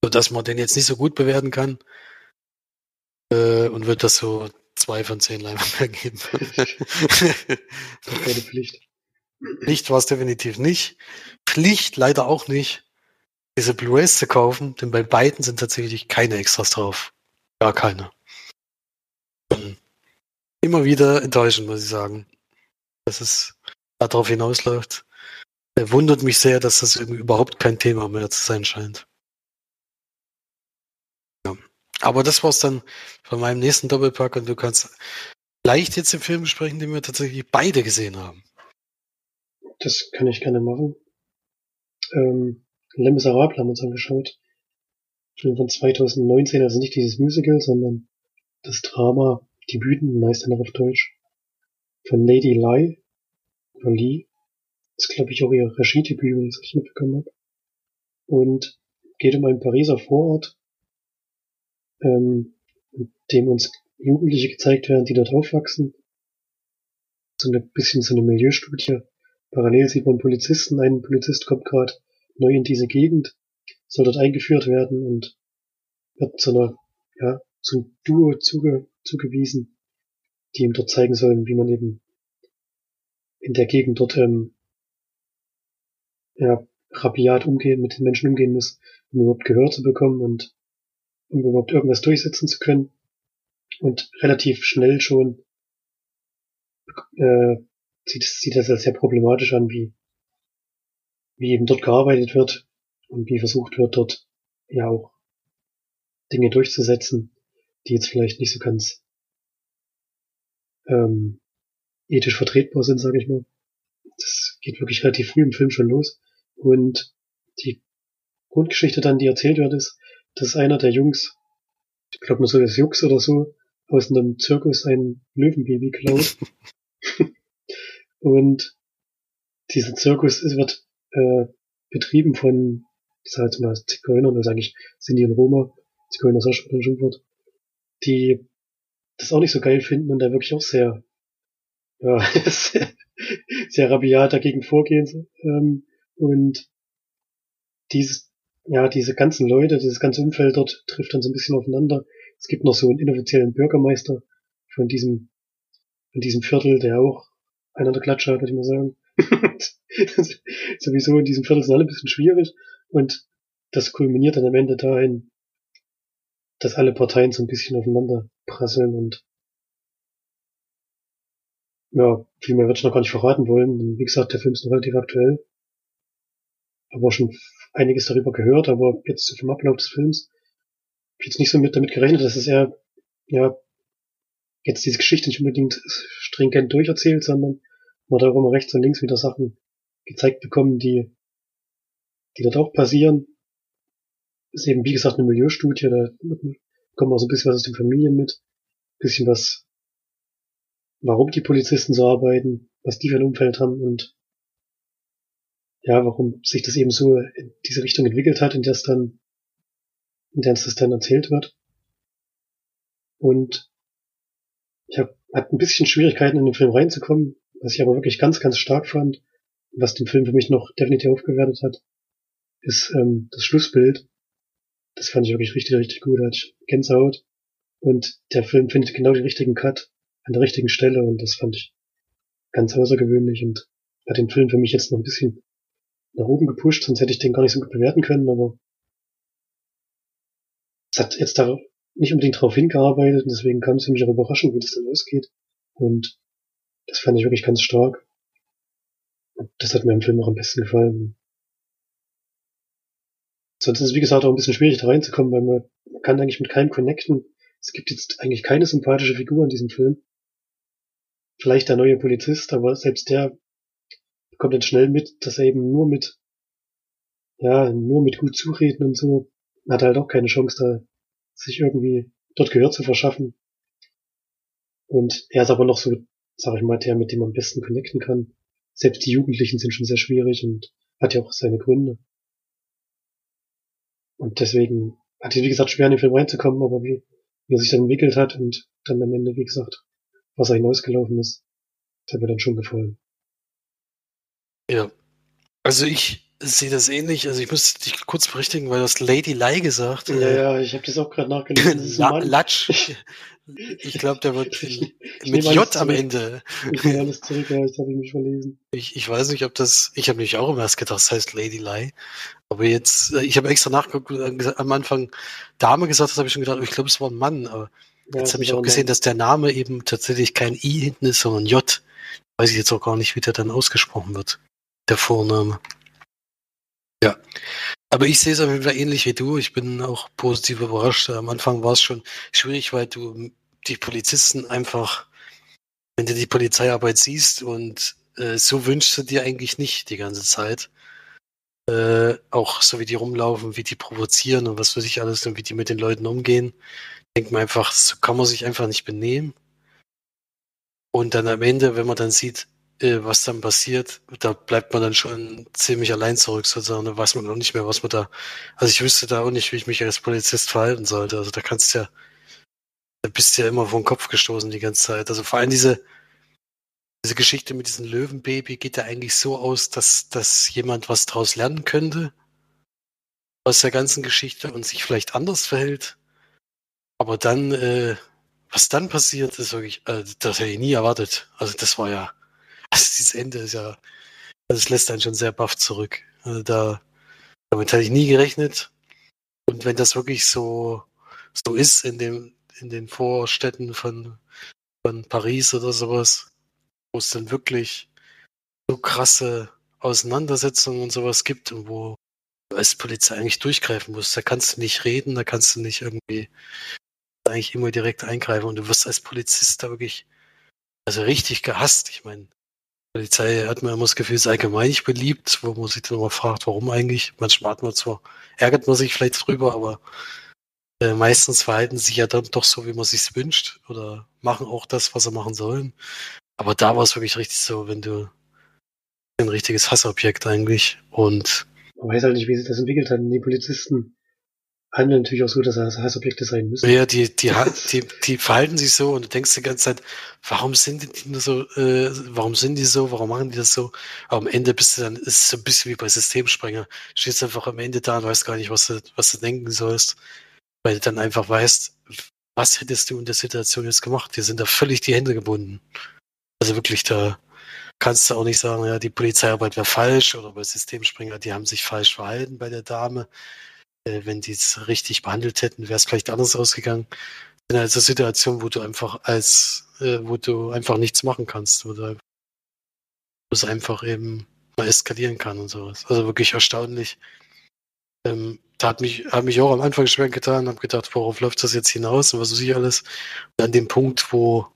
So dass man den jetzt nicht so gut bewerten kann. Äh, und wird das so zwei von zehn Leinwandperlen <laughs> geben. Keine Pflicht. Pflicht war es definitiv nicht. Pflicht leider auch nicht diese Blu-rays zu kaufen, denn bei beiden sind tatsächlich keine Extras drauf. Gar keine. Und immer wieder enttäuschend, muss ich sagen. Dass es darauf hinausläuft. Er wundert mich sehr, dass das überhaupt kein Thema mehr zu sein scheint. Ja. Aber das war's dann von meinem nächsten Doppelpack und du kannst leicht jetzt den Film besprechen, den wir tatsächlich beide gesehen haben. Das kann ich gerne machen. Ähm, Les Miserables haben wir uns angeschaut. Film von 2019, also nicht dieses Musical, sondern das Drama Die Büten, heißt noch auf Deutsch. Von Lady Lai oder Lee. Das ist, glaube ich, auch ihr Regiedebüt, wenn ich es richtig mitbekommen habe. und geht um einen Pariser Vorort, ähm, in dem uns Jugendliche gezeigt werden, die dort aufwachsen. So ein bisschen so eine Milieustudie. Parallel sieht man Polizisten. Ein Polizist kommt gerade neu in diese Gegend, soll dort eingeführt werden und wird zu einer, ja, zum Duo zuge, zugewiesen, die ihm dort zeigen sollen, wie man eben in der Gegend dort ähm, ja, rabiat umgehen, mit den Menschen umgehen muss, um überhaupt Gehör zu bekommen und um überhaupt irgendwas durchsetzen zu können. Und relativ schnell schon äh, sieht, sieht das als sehr problematisch an, wie, wie eben dort gearbeitet wird und wie versucht wird, dort ja auch Dinge durchzusetzen, die jetzt vielleicht nicht so ganz ähm, ethisch vertretbar sind, sage ich mal. Das geht wirklich relativ früh im Film schon los. Und die Grundgeschichte dann, die erzählt wird, ist, dass einer der Jungs, ich glaube nur so das Jux oder so, aus einem Zirkus ein Löwenbaby klaut. <laughs> und dieser Zirkus wird äh, betrieben von, ich sag jetzt mal, Zigeunern, also eigentlich sind die in Roma, Zigeuner ist auch schon ein Schimpfwort, die das auch nicht so geil finden und da wirklich auch sehr, ja, <laughs> sehr, sehr rabiat dagegen vorgehen. Ähm, und dieses, ja, diese ganzen Leute, dieses ganze Umfeld dort trifft dann so ein bisschen aufeinander. Es gibt noch so einen inoffiziellen Bürgermeister von diesem, von diesem Viertel, der auch einer der Klatscher hat, würde ich mal sagen. <laughs> Sowieso in diesem Viertel sind alle ein bisschen schwierig und das kulminiert dann am Ende dahin, dass alle Parteien so ein bisschen aufeinander prasseln und ja, viel mehr würde ich noch gar nicht verraten wollen. Wie gesagt, der Film ist noch relativ aktuell. Aber schon einiges darüber gehört, aber jetzt vom Ablauf des Films habe ich jetzt nicht so mit damit gerechnet, dass es eher, ja, jetzt diese Geschichte nicht unbedingt stringent durcherzählt, sondern man da auch immer rechts und links wieder Sachen gezeigt bekommen, die, die dort auch passieren. Ist eben, wie gesagt, eine Milieustudie, da kommt auch so ein bisschen was aus den Familien mit, bisschen was, warum die Polizisten so arbeiten, was die für ein Umfeld haben und ja, warum sich das eben so in diese Richtung entwickelt hat, in der es dann, in der es dann erzählt wird. Und ich habe hat ein bisschen Schwierigkeiten in den Film reinzukommen, was ich aber wirklich ganz, ganz stark fand, was den Film für mich noch definitiv aufgewertet hat, ist ähm, das Schlussbild. Das fand ich wirklich richtig, richtig gut. Da hatte ich Gänsehaut. Und der Film findet genau den richtigen Cut an der richtigen Stelle und das fand ich ganz außergewöhnlich und hat den Film für mich jetzt noch ein bisschen nach oben gepusht, sonst hätte ich den gar nicht so gut bewerten können, aber es hat jetzt da nicht unbedingt drauf hingearbeitet und deswegen kam es für mich auch überraschend, wie das dann ausgeht. Und das fand ich wirklich ganz stark. Und das hat mir im Film auch am besten gefallen. Sonst ist es, wie gesagt, auch ein bisschen schwierig da reinzukommen, weil man, man kann eigentlich mit keinem connecten. Es gibt jetzt eigentlich keine sympathische Figur in diesem Film. Vielleicht der neue Polizist, aber selbst der kommt dann schnell mit, dass er eben nur mit, ja, nur mit gut zureden und so, hat halt auch keine Chance da, sich irgendwie dort Gehör zu verschaffen. Und er ist aber noch so, sag ich mal, der, mit dem man am besten connecten kann. Selbst die Jugendlichen sind schon sehr schwierig und hat ja auch seine Gründe. Und deswegen hat es, wie gesagt, schwer in den Film reinzukommen, aber wie, wie er sich dann entwickelt hat und dann am Ende, wie gesagt, was er hinausgelaufen ist, das hat mir dann schon gefallen. Ja. Also ich sehe das ähnlich. Also ich muss dich kurz berichtigen, weil du hast Lady Lie gesagt. Ja, äh, ja, ich habe das auch gerade nachgelesen. La Latsch. <laughs> Ich glaube, der wird mit J am Ende. Ich nehme alles zurück, ja, das habe ich mich verlesen. Ich, ich weiß nicht, ob das. Ich habe mich auch immer erst gedacht, das heißt Lady Lie. Aber jetzt, äh, ich habe extra nachgeguckt, äh, am Anfang Dame gesagt, das habe ich schon gedacht, ich glaube, es war ein Mann. Aber jetzt habe ich auch ein gesehen, Mann. dass der Name eben tatsächlich kein I hinten ist, sondern J. Weiß ich jetzt auch gar nicht, wie der dann ausgesprochen wird. Der Vorname. Ja. Aber ich sehe es auf jeden Fall ähnlich wie du. Ich bin auch positiv überrascht. Am Anfang war es schon schwierig, weil du die Polizisten einfach, wenn du die Polizeiarbeit siehst und äh, so wünschst du dir eigentlich nicht die ganze Zeit. Äh, auch so wie die rumlaufen, wie die provozieren und was weiß ich alles und wie die mit den Leuten umgehen. Denkt man einfach, so kann man sich einfach nicht benehmen. Und dann am Ende, wenn man dann sieht, äh, was dann passiert, da bleibt man dann schon ziemlich allein zurück sozusagen. Da weiß man auch nicht mehr, was man da. Also ich wüsste da auch nicht, wie ich mich als Polizist verhalten sollte. Also da kannst du ja, da bist du ja immer vom Kopf gestoßen die ganze Zeit. Also vor allem diese, diese Geschichte mit diesem Löwenbaby geht ja eigentlich so aus, dass, dass jemand was draus lernen könnte aus der ganzen Geschichte und sich vielleicht anders verhält. Aber dann, äh, was dann passiert, ist wirklich, äh, das hätte ich nie erwartet. Also das war ja, <laughs> also dieses Ende ist ja, es lässt einen schon sehr baff zurück. Also da, damit hatte ich nie gerechnet. Und wenn das wirklich so, so ist in dem, in den Vorstädten von, von Paris oder sowas, wo es dann wirklich so krasse Auseinandersetzungen und sowas gibt und wo du als Polizei eigentlich durchgreifen musst. Da kannst du nicht reden, da kannst du nicht irgendwie eigentlich immer direkt eingreifen und du wirst als Polizist da wirklich also richtig gehasst. Ich meine, Polizei hat man immer das Gefühl, ist allgemein nicht beliebt, wo man sich dann immer fragt, warum eigentlich. Manchmal hat man zwar, ärgert man sich vielleicht drüber, aber äh, meistens verhalten sie sich ja dann doch so, wie man sich wünscht oder machen auch das, was sie machen sollen. Aber da war es wirklich richtig so, wenn du ein richtiges Hassobjekt eigentlich und man weiß halt nicht, wie sich das entwickelt hat. Die Polizisten handeln natürlich auch so, dass das Hassobjekte sein müssen. Ja, die, die, <laughs> die, die verhalten sich so und du denkst die ganze Zeit, warum sind die nur so, äh, warum sind die so, warum machen die das so? Aber am Ende bist du dann, ist es so ein bisschen wie bei Systemsprenger. Stehst einfach am Ende da und weißt gar nicht, was du, was du denken sollst, weil du dann einfach weißt, was hättest du in der Situation jetzt gemacht? Dir sind da völlig die Hände gebunden. Also wirklich, da kannst du auch nicht sagen, ja, die Polizeiarbeit wäre falsch oder bei Systemspringer, die haben sich falsch verhalten bei der Dame wenn die es richtig behandelt hätten, wäre es vielleicht anders ausgegangen. In einer Situation, wo du einfach als, äh, wo du einfach nichts machen kannst, wo es einfach eben mal eskalieren kann und sowas. Also wirklich erstaunlich. Ähm, da hat mich, hat mich auch am Anfang schwer getan, habe gedacht, worauf läuft das jetzt hinaus und was weiß ich alles. Und an dem Punkt, wo,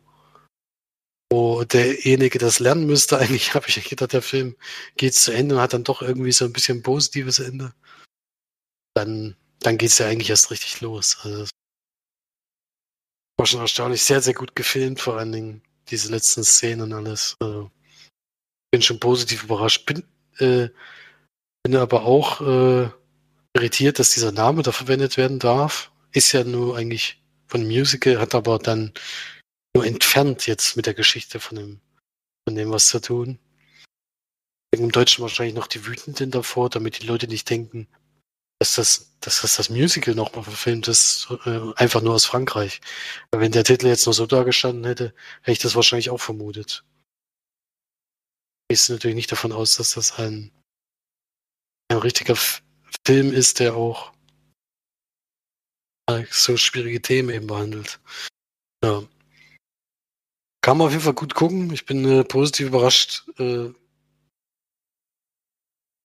wo derjenige das lernen müsste, <laughs> eigentlich habe ich gedacht, der Film geht zu Ende und hat dann doch irgendwie so ein bisschen positives Ende dann, dann geht es ja eigentlich erst richtig los. Also, war schon erstaunlich, sehr, sehr gut gefilmt, vor allen Dingen diese letzten Szenen und alles. Also, bin schon positiv überrascht. Bin, äh, bin aber auch äh, irritiert, dass dieser Name da verwendet werden darf. Ist ja nur eigentlich von Musical, hat aber dann nur entfernt jetzt mit der Geschichte von dem, von dem was zu tun. Im Deutschen wahrscheinlich noch die Wütenden davor, damit die Leute nicht denken, dass das, dass das, das Musical nochmal verfilmt ist, äh, einfach nur aus Frankreich. Wenn der Titel jetzt nur so dargestanden hätte, hätte ich das wahrscheinlich auch vermutet. Ich gehe natürlich nicht davon aus, dass das ein, ein richtiger F Film ist, der auch so schwierige Themen eben behandelt. Ja. Kann man auf jeden Fall gut gucken. Ich bin äh, positiv überrascht. Äh,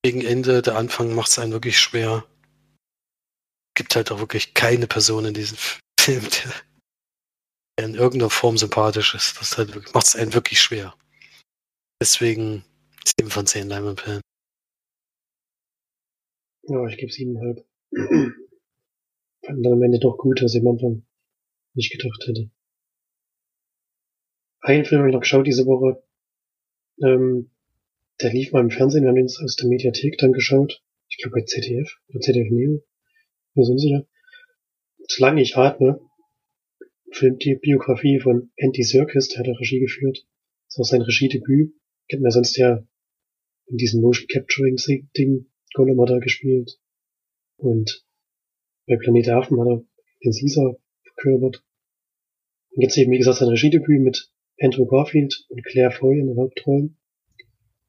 gegen Ende, der Anfang macht es einen wirklich schwer gibt halt auch wirklich keine Person in diesem Film, der in irgendeiner Form sympathisch ist. Das halt macht es einen wirklich schwer. Deswegen 7 von 10 Leinwandperlen. Ja, ich gebe 7,5. <clears throat> Fand dann am Ende doch gut, was ich am Anfang nicht gedacht hätte. Einen Film habe ich noch geschaut diese Woche. Ähm, der lief mal im Fernsehen, wir haben ihn aus der Mediathek dann geschaut. Ich glaube bei ZDF oder ZDF Neo mir so unsicher. Solange ich atme, filmt die Biografie von Andy Serkis, der hat auch Regie geführt. Das ist auch sein Regiedebüt. Kennt man sonst ja in diesem Motion Capturing Ding. Gollum hat er gespielt. Und bei Planet Affen hat er den Caesar verkörpert. Und jetzt eben, wie gesagt, sein Regiedebüt mit Andrew Garfield und Claire Foy in den Hauptrollen.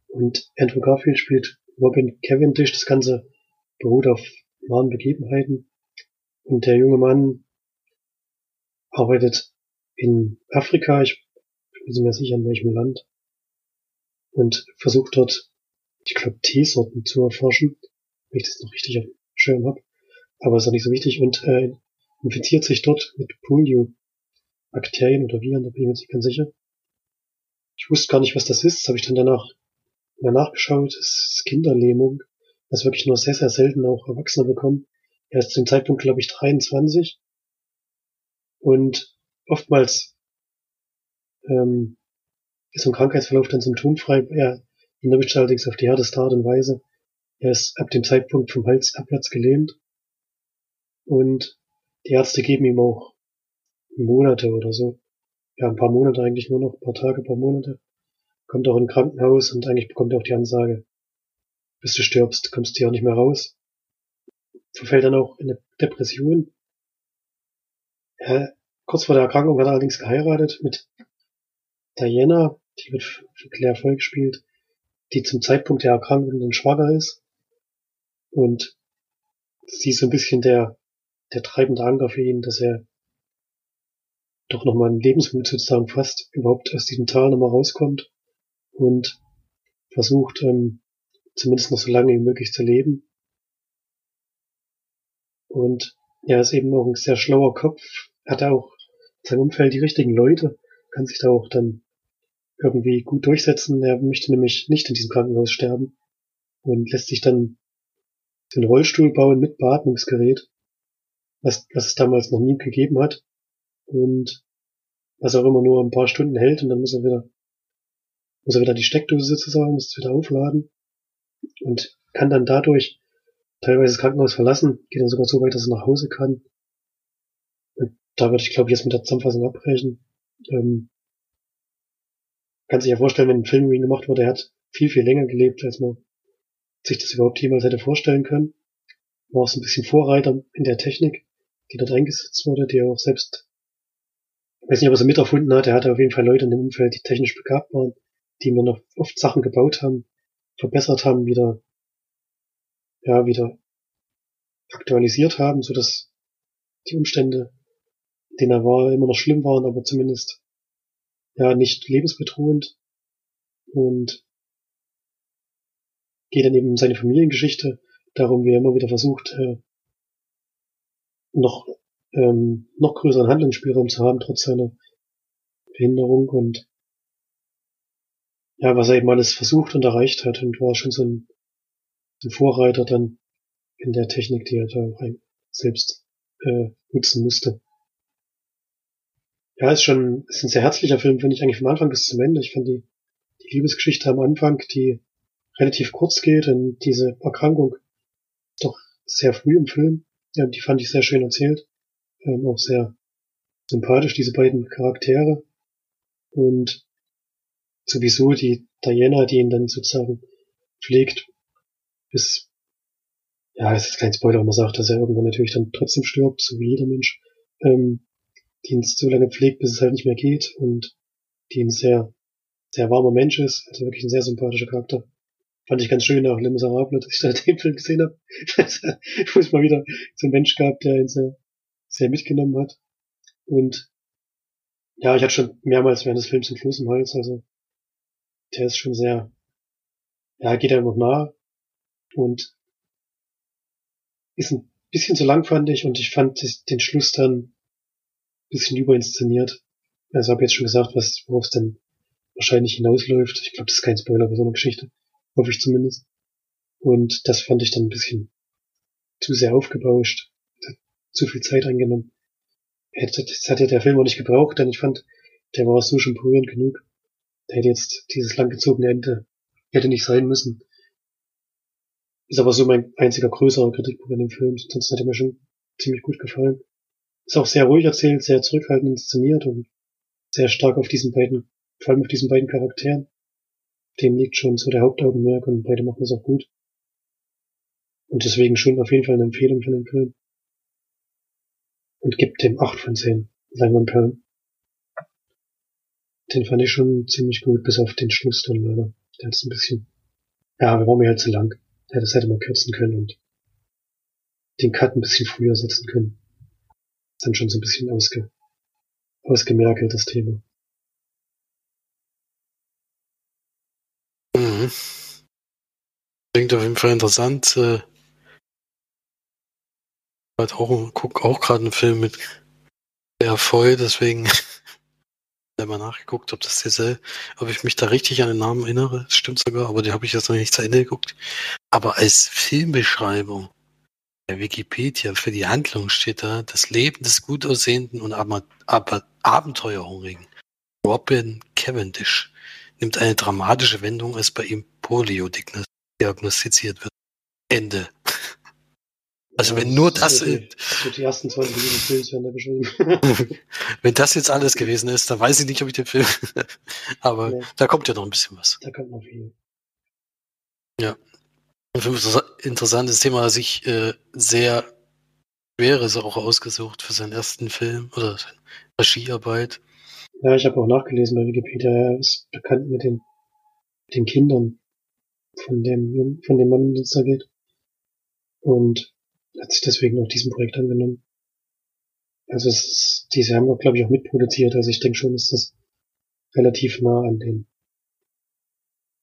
Und Andrew Garfield spielt Robin Cavendish. Das Ganze beruht auf wahren Begebenheiten. Und der junge Mann arbeitet in Afrika, ich bin mir sicher, in welchem Land, und versucht dort, ich glaube, Teesorten zu erforschen, wenn ich das noch richtig auf dem Schirm habe. Aber ist auch nicht so wichtig und äh, infiziert sich dort mit Polio-Bakterien oder Viren, da bin ich mir nicht ganz sicher. Ich wusste gar nicht, was das ist, das habe ich dann danach mal nachgeschaut. Es ist Kinderlähmung was wirklich nur sehr, sehr selten auch Erwachsene bekommen. Er ist zu dem Zeitpunkt, glaube ich, 23. Und oftmals ähm, ist im Krankheitsverlauf dann symptomfrei. Er ihn erwischt allerdings auf die härteste Art und Weise. Er ist ab dem Zeitpunkt vom Hals abwärts gelähmt. Und die Ärzte geben ihm auch Monate oder so. Ja, ein paar Monate eigentlich nur noch, ein paar Tage, ein paar Monate. Kommt auch in ein Krankenhaus und eigentlich bekommt er auch die Ansage, bis du stirbst, kommst du hier auch nicht mehr raus. Verfällt dann auch in eine Depression. Er, kurz vor der Erkrankung hat er allerdings geheiratet mit Diana, die wird für Claire Foy gespielt, die zum Zeitpunkt der Erkrankung dann schwanger ist. Und sie ist so ein bisschen der, der treibende Anker für ihn, dass er doch nochmal einen Lebensmut sozusagen fast überhaupt aus diesem Tal nochmal rauskommt und versucht, ähm, zumindest noch so lange wie möglich zu leben. Und er ist eben auch ein sehr schlauer Kopf, hat auch in seinem Umfeld die richtigen Leute, kann sich da auch dann irgendwie gut durchsetzen. Er möchte nämlich nicht in diesem Krankenhaus sterben und lässt sich dann den Rollstuhl bauen mit Beatmungsgerät, was, was es damals noch nie gegeben hat und was auch immer nur ein paar Stunden hält und dann muss er wieder muss er wieder die Steckdose sozusagen, muss es wieder aufladen und kann dann dadurch teilweise das Krankenhaus verlassen, geht dann sogar so weit, dass er nach Hause kann. Und da würde ich, glaube ich, jetzt mit der Zusammenfassung abbrechen. Ähm, kann sich ja vorstellen, wenn ein Film wie ihn gemacht wurde, er hat viel, viel länger gelebt, als man sich das überhaupt jemals hätte vorstellen können. War auch so ein bisschen Vorreiter in der Technik, die dort eingesetzt wurde, die er auch selbst, ich weiß nicht, ob er sie miterfunden hat, er hatte auf jeden Fall Leute in dem Umfeld, die technisch begabt waren, die ihm dann noch oft Sachen gebaut haben, verbessert haben, wieder, ja, wieder aktualisiert haben, so dass die Umstände, denen er war, immer noch schlimm waren, aber zumindest, ja, nicht lebensbedrohend. Und geht dann eben seine Familiengeschichte, darum, wie er immer wieder versucht, äh, noch, ähm, noch größeren Handlungsspielraum zu haben, trotz seiner Behinderung. Und ja, was er eben alles versucht und erreicht hat und war schon so ein, ein Vorreiter dann in der Technik, die er da auch selbst äh, nutzen musste. Ja, ist schon ist ein sehr herzlicher Film, finde ich eigentlich vom Anfang bis zum Ende. Ich fand die, die Liebesgeschichte am Anfang, die relativ kurz geht, denn diese Erkrankung doch sehr früh im Film. Ja, die fand ich sehr schön erzählt. Ähm, auch sehr sympathisch, diese beiden Charaktere. Und sowieso die Diana, die ihn dann sozusagen pflegt, bis, ja, es ist kein Spoiler, man sagt, dass er irgendwann natürlich dann trotzdem stirbt, so wie jeder Mensch, ähm, die ihn so lange pflegt, bis es halt nicht mehr geht und die ein sehr, sehr warmer Mensch ist, also wirklich ein sehr sympathischer Charakter. Fand ich ganz schön, auch Le Miserable, dass ich da <laughs> den Film gesehen habe, <laughs> wo es mal wieder so ein Mensch gab, der ihn sehr, sehr mitgenommen hat. Und ja, ich hatte schon mehrmals während des Films einen Kloß im Hals, also der ist schon sehr, ja, geht einem noch nah und ist ein bisschen zu lang, fand ich, und ich fand den Schluss dann ein bisschen überinszeniert. Also habe jetzt schon gesagt, was, worauf es denn wahrscheinlich hinausläuft. Ich glaube, das ist kein Spoiler bei so einer Geschichte. Hoffe ich zumindest. Und das fand ich dann ein bisschen zu sehr aufgebauscht. Zu viel Zeit eingenommen. Das hat ja der Film auch nicht gebraucht, denn ich fand, der war so schon berührend genug. Der hätte jetzt dieses langgezogene Ende hätte nicht sein müssen. Ist aber so mein einziger größerer Kritikpunkt an dem Film. Sonst hat er mir schon ziemlich gut gefallen. Ist auch sehr ruhig erzählt, sehr zurückhaltend inszeniert und sehr stark auf diesen beiden, vor allem auf diesen beiden Charakteren. Dem liegt schon so der Hauptaugenmerk und beide machen es auch gut. Und deswegen schon auf jeden Fall eine Empfehlung für den Film. Und gibt dem 8 von 10 Leinwandperlen. Den fand ich schon ziemlich gut, bis auf den Schluss dann leider. Der ist ein bisschen, ja, wir waren mir halt zu lang. Ja, das hätte man kürzen können und den Cut ein bisschen früher setzen können. Ist dann schon so ein bisschen ausge, ausgemerkelt, das Thema. Mhm. Klingt auf jeden Fall interessant. Äh, auch, guck auch gerade einen Film mit der voll, deswegen <laughs> selber nachgeguckt, ob das dieselbe, ob ich mich da richtig an den Namen erinnere. Das stimmt sogar, aber die habe ich jetzt noch nicht zu Ende geguckt. Aber als Filmbeschreibung der Wikipedia für die Handlung steht da das Leben des gut aussehenden und aber, aber abenteuerhungrigen Robin Cavendish nimmt eine dramatische Wendung, als bei ihm Polio diagnostiziert wird. Ende. Also ja, wenn nur das... das die, ersten 20 Minuten Films werden da beschrieben. <laughs> wenn das jetzt alles gewesen ist, dann weiß ich nicht, ob ich den Film... <laughs> Aber ja. da kommt ja noch ein bisschen was. Da kommt noch viel. Ja. Ein interessantes Thema, das ich äh, sehr schweres auch ausgesucht für seinen ersten Film oder seine Regiearbeit. Ja, ich habe auch nachgelesen bei Wikipedia, er ist bekannt mit den, den Kindern von dem, von dem Mann, den es da geht. Und hat sich deswegen auch diesem Projekt angenommen. Also es ist, diese haben wir, glaube ich, auch mitproduziert. Also ich denke schon, dass das relativ nah an den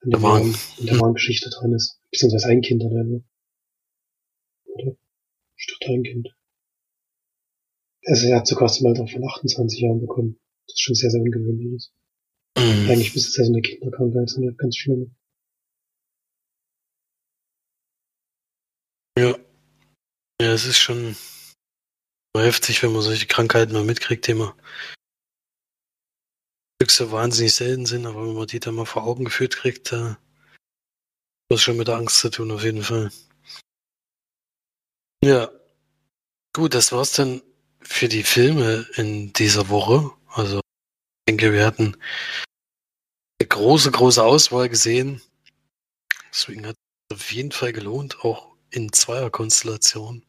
an der, wahren, in der wahren Geschichte dran ist. Beziehungsweise ein Kind oder nur. Oder? Statt ein Kind. Also er hat sogar zum Alter von 28 Jahren bekommen. Das ist schon sehr, sehr ungewöhnlich ist. Mhm. Eigentlich ist es ja so eine Kinderkrankheit, so eine ganz schlimme. Ja. Ja, es ist schon heftig, wenn man solche Krankheiten mal mitkriegt, die man so wahnsinnig selten sind, aber wenn man die dann mal vor Augen geführt kriegt, da hat das schon mit der Angst zu tun, auf jeden Fall. Ja. Gut, das war's dann für die Filme in dieser Woche. Also, ich denke, wir hatten eine große, große Auswahl gesehen. Deswegen hat es auf jeden Fall gelohnt, auch in Zweierkonstellation.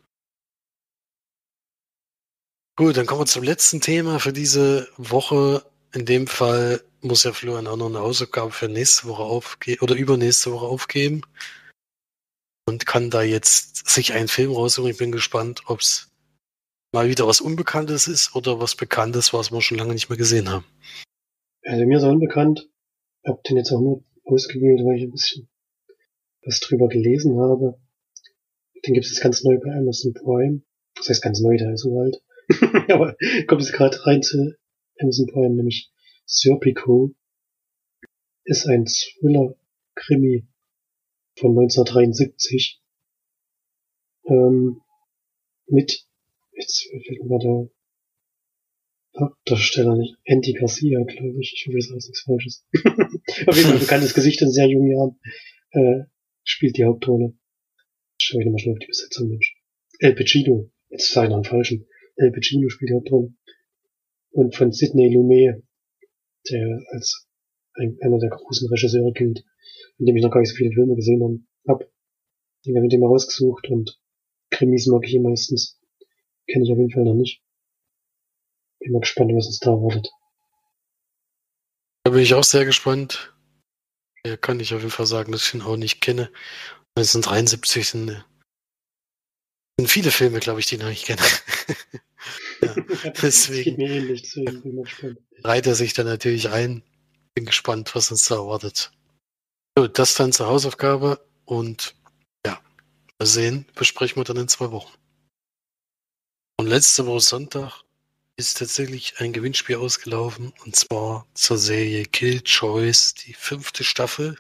Gut, dann kommen wir zum letzten Thema für diese Woche. In dem Fall muss ja Florian auch noch eine Hausaufgabe für nächste Woche aufgeben oder übernächste Woche aufgeben. Und kann da jetzt sich einen Film raussuchen. Ich bin gespannt, ob es mal wieder was Unbekanntes ist oder was Bekanntes, was wir schon lange nicht mehr gesehen haben. Also mir ist auch unbekannt. Ich habe den jetzt auch nur ausgewählt, weil ich ein bisschen was drüber gelesen habe. Den gibt es jetzt ganz neu bei Amazon Prime. Das heißt ganz neu, der ist so alt. <laughs> Aber kommt jetzt gerade rein zu Amazon Prime, nämlich Serpico. Ist ein Thriller-Krimi von 1973. Ähm, mit, jetzt fällt mir der Hauptdarsteller nicht, Andy Garcia, glaube ich. Ich hoffe, das ist nichts Falsches. <laughs> Auf jeden Fall ein bekanntes Gesicht in sehr jungen Jahren. Äh, spielt die Hauptrolle. Schau ich nochmal schnell auf die Besetzung, Mensch. El Pacino. Jetzt sage ich noch einen falschen. El Pacino spielt die Hauptrolle. Und von Sidney Lumet, der als ein, einer der großen Regisseure gilt, mit dem ich noch gar nicht so viele Filme gesehen habe. hab. Den habe ich mir rausgesucht und Krimis mag ich hier meistens. Kenne ich auf jeden Fall noch nicht. Bin mal gespannt, was uns da erwartet. Da bin ich auch sehr gespannt. Ja, kann ich auf jeden Fall sagen, dass ich ihn auch nicht kenne. 1973 sind, sind viele Filme, glaube ich, die ich noch nicht kenne. <laughs> ja, <laughs> deswegen mir ähnlich, deswegen bin ich gespannt. reiht er sich dann natürlich ein. Bin gespannt, was uns da erwartet. So, das dann zur Hausaufgabe und ja, mal sehen, besprechen wir dann in zwei Wochen. Und letzte Woche Sonntag ist tatsächlich ein Gewinnspiel ausgelaufen und zwar zur Serie Kill Choice, die fünfte Staffel,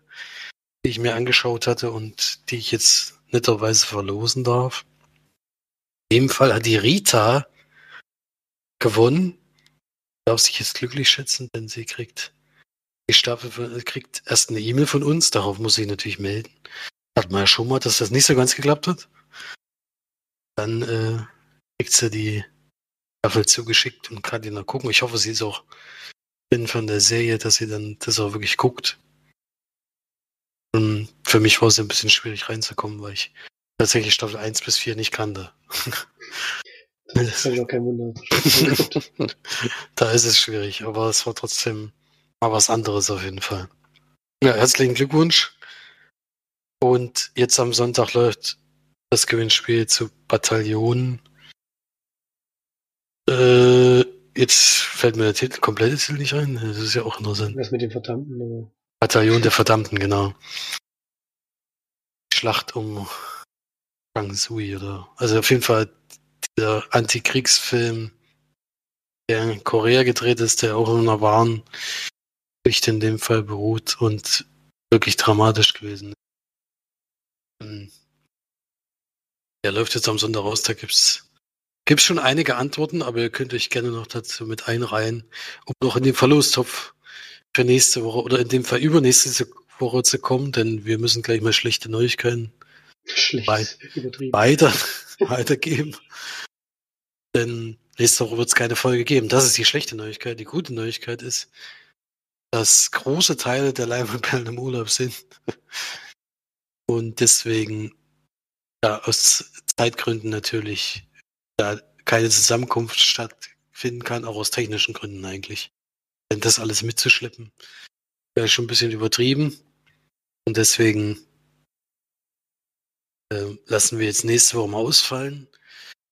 die ich mir angeschaut hatte und die ich jetzt netterweise verlosen darf. In dem Fall hat die Rita gewonnen. Darf sich jetzt glücklich schätzen, denn sie kriegt die Staffel kriegt erst eine E-Mail von uns, darauf muss ich natürlich melden. Hat man ja schon mal, dass das nicht so ganz geklappt hat. Dann äh, kriegt sie die Staffel zugeschickt und kann die noch gucken. Ich hoffe, sie ist auch bin von der Serie, dass sie dann das auch wirklich guckt. Für mich war es ein bisschen schwierig reinzukommen, weil ich tatsächlich Staffel 1 bis 4 nicht kannte. <laughs> Das ist ja kein Wunder. <laughs> da ist es schwierig, aber es war trotzdem mal was anderes auf jeden Fall. Ja, herzlichen Glückwunsch. Und jetzt am Sonntag läuft das Gewinnspiel zu Bataillon äh, jetzt fällt mir der Titel, komplette Titel nicht ein. Das ist ja auch interessant. Was mit den Verdammten? Oder? Bataillon der Verdammten, genau. Schlacht um Kang Sui oder. Also auf jeden Fall der Antikriegsfilm, der in Korea gedreht ist, der auch in einer wahren Geschichte in dem Fall beruht und wirklich dramatisch gewesen ist. Ähm, der läuft jetzt am Sonntag raus, da gibt's Gibt schon einige Antworten, aber ihr könnt euch gerne noch dazu mit einreihen, um noch in den Verlostopf für nächste Woche oder in dem Fall übernächste Woche zu kommen, denn wir müssen gleich mal schlechte Neuigkeiten Schlecht. weiter, <laughs> weitergeben. Denn nächste Woche wird es keine Folge geben. Das ist die schlechte Neuigkeit. Die gute Neuigkeit ist, dass große Teile der Leinwandperlen im Urlaub sind. <laughs> Und deswegen, ja, aus Zeitgründen natürlich, da keine Zusammenkunft stattfinden kann, auch aus technischen Gründen eigentlich. Denn das alles mitzuschleppen, wäre schon ein bisschen übertrieben. Und deswegen äh, lassen wir jetzt nächste Woche mal ausfallen.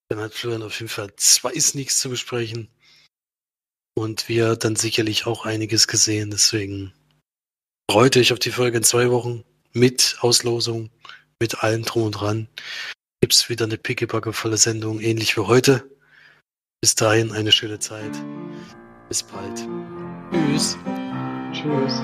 Dann hat Florian auf jeden Fall zwei Sneaks zu besprechen. Und wir dann sicherlich auch einiges gesehen. Deswegen freut euch auf die Folge in zwei Wochen mit Auslosung, mit allem drum und dran. Gibt es wieder eine pickebacke-volle Sendung, ähnlich wie heute. Bis dahin eine schöne Zeit. Bis bald. Tschüss. Tschüss.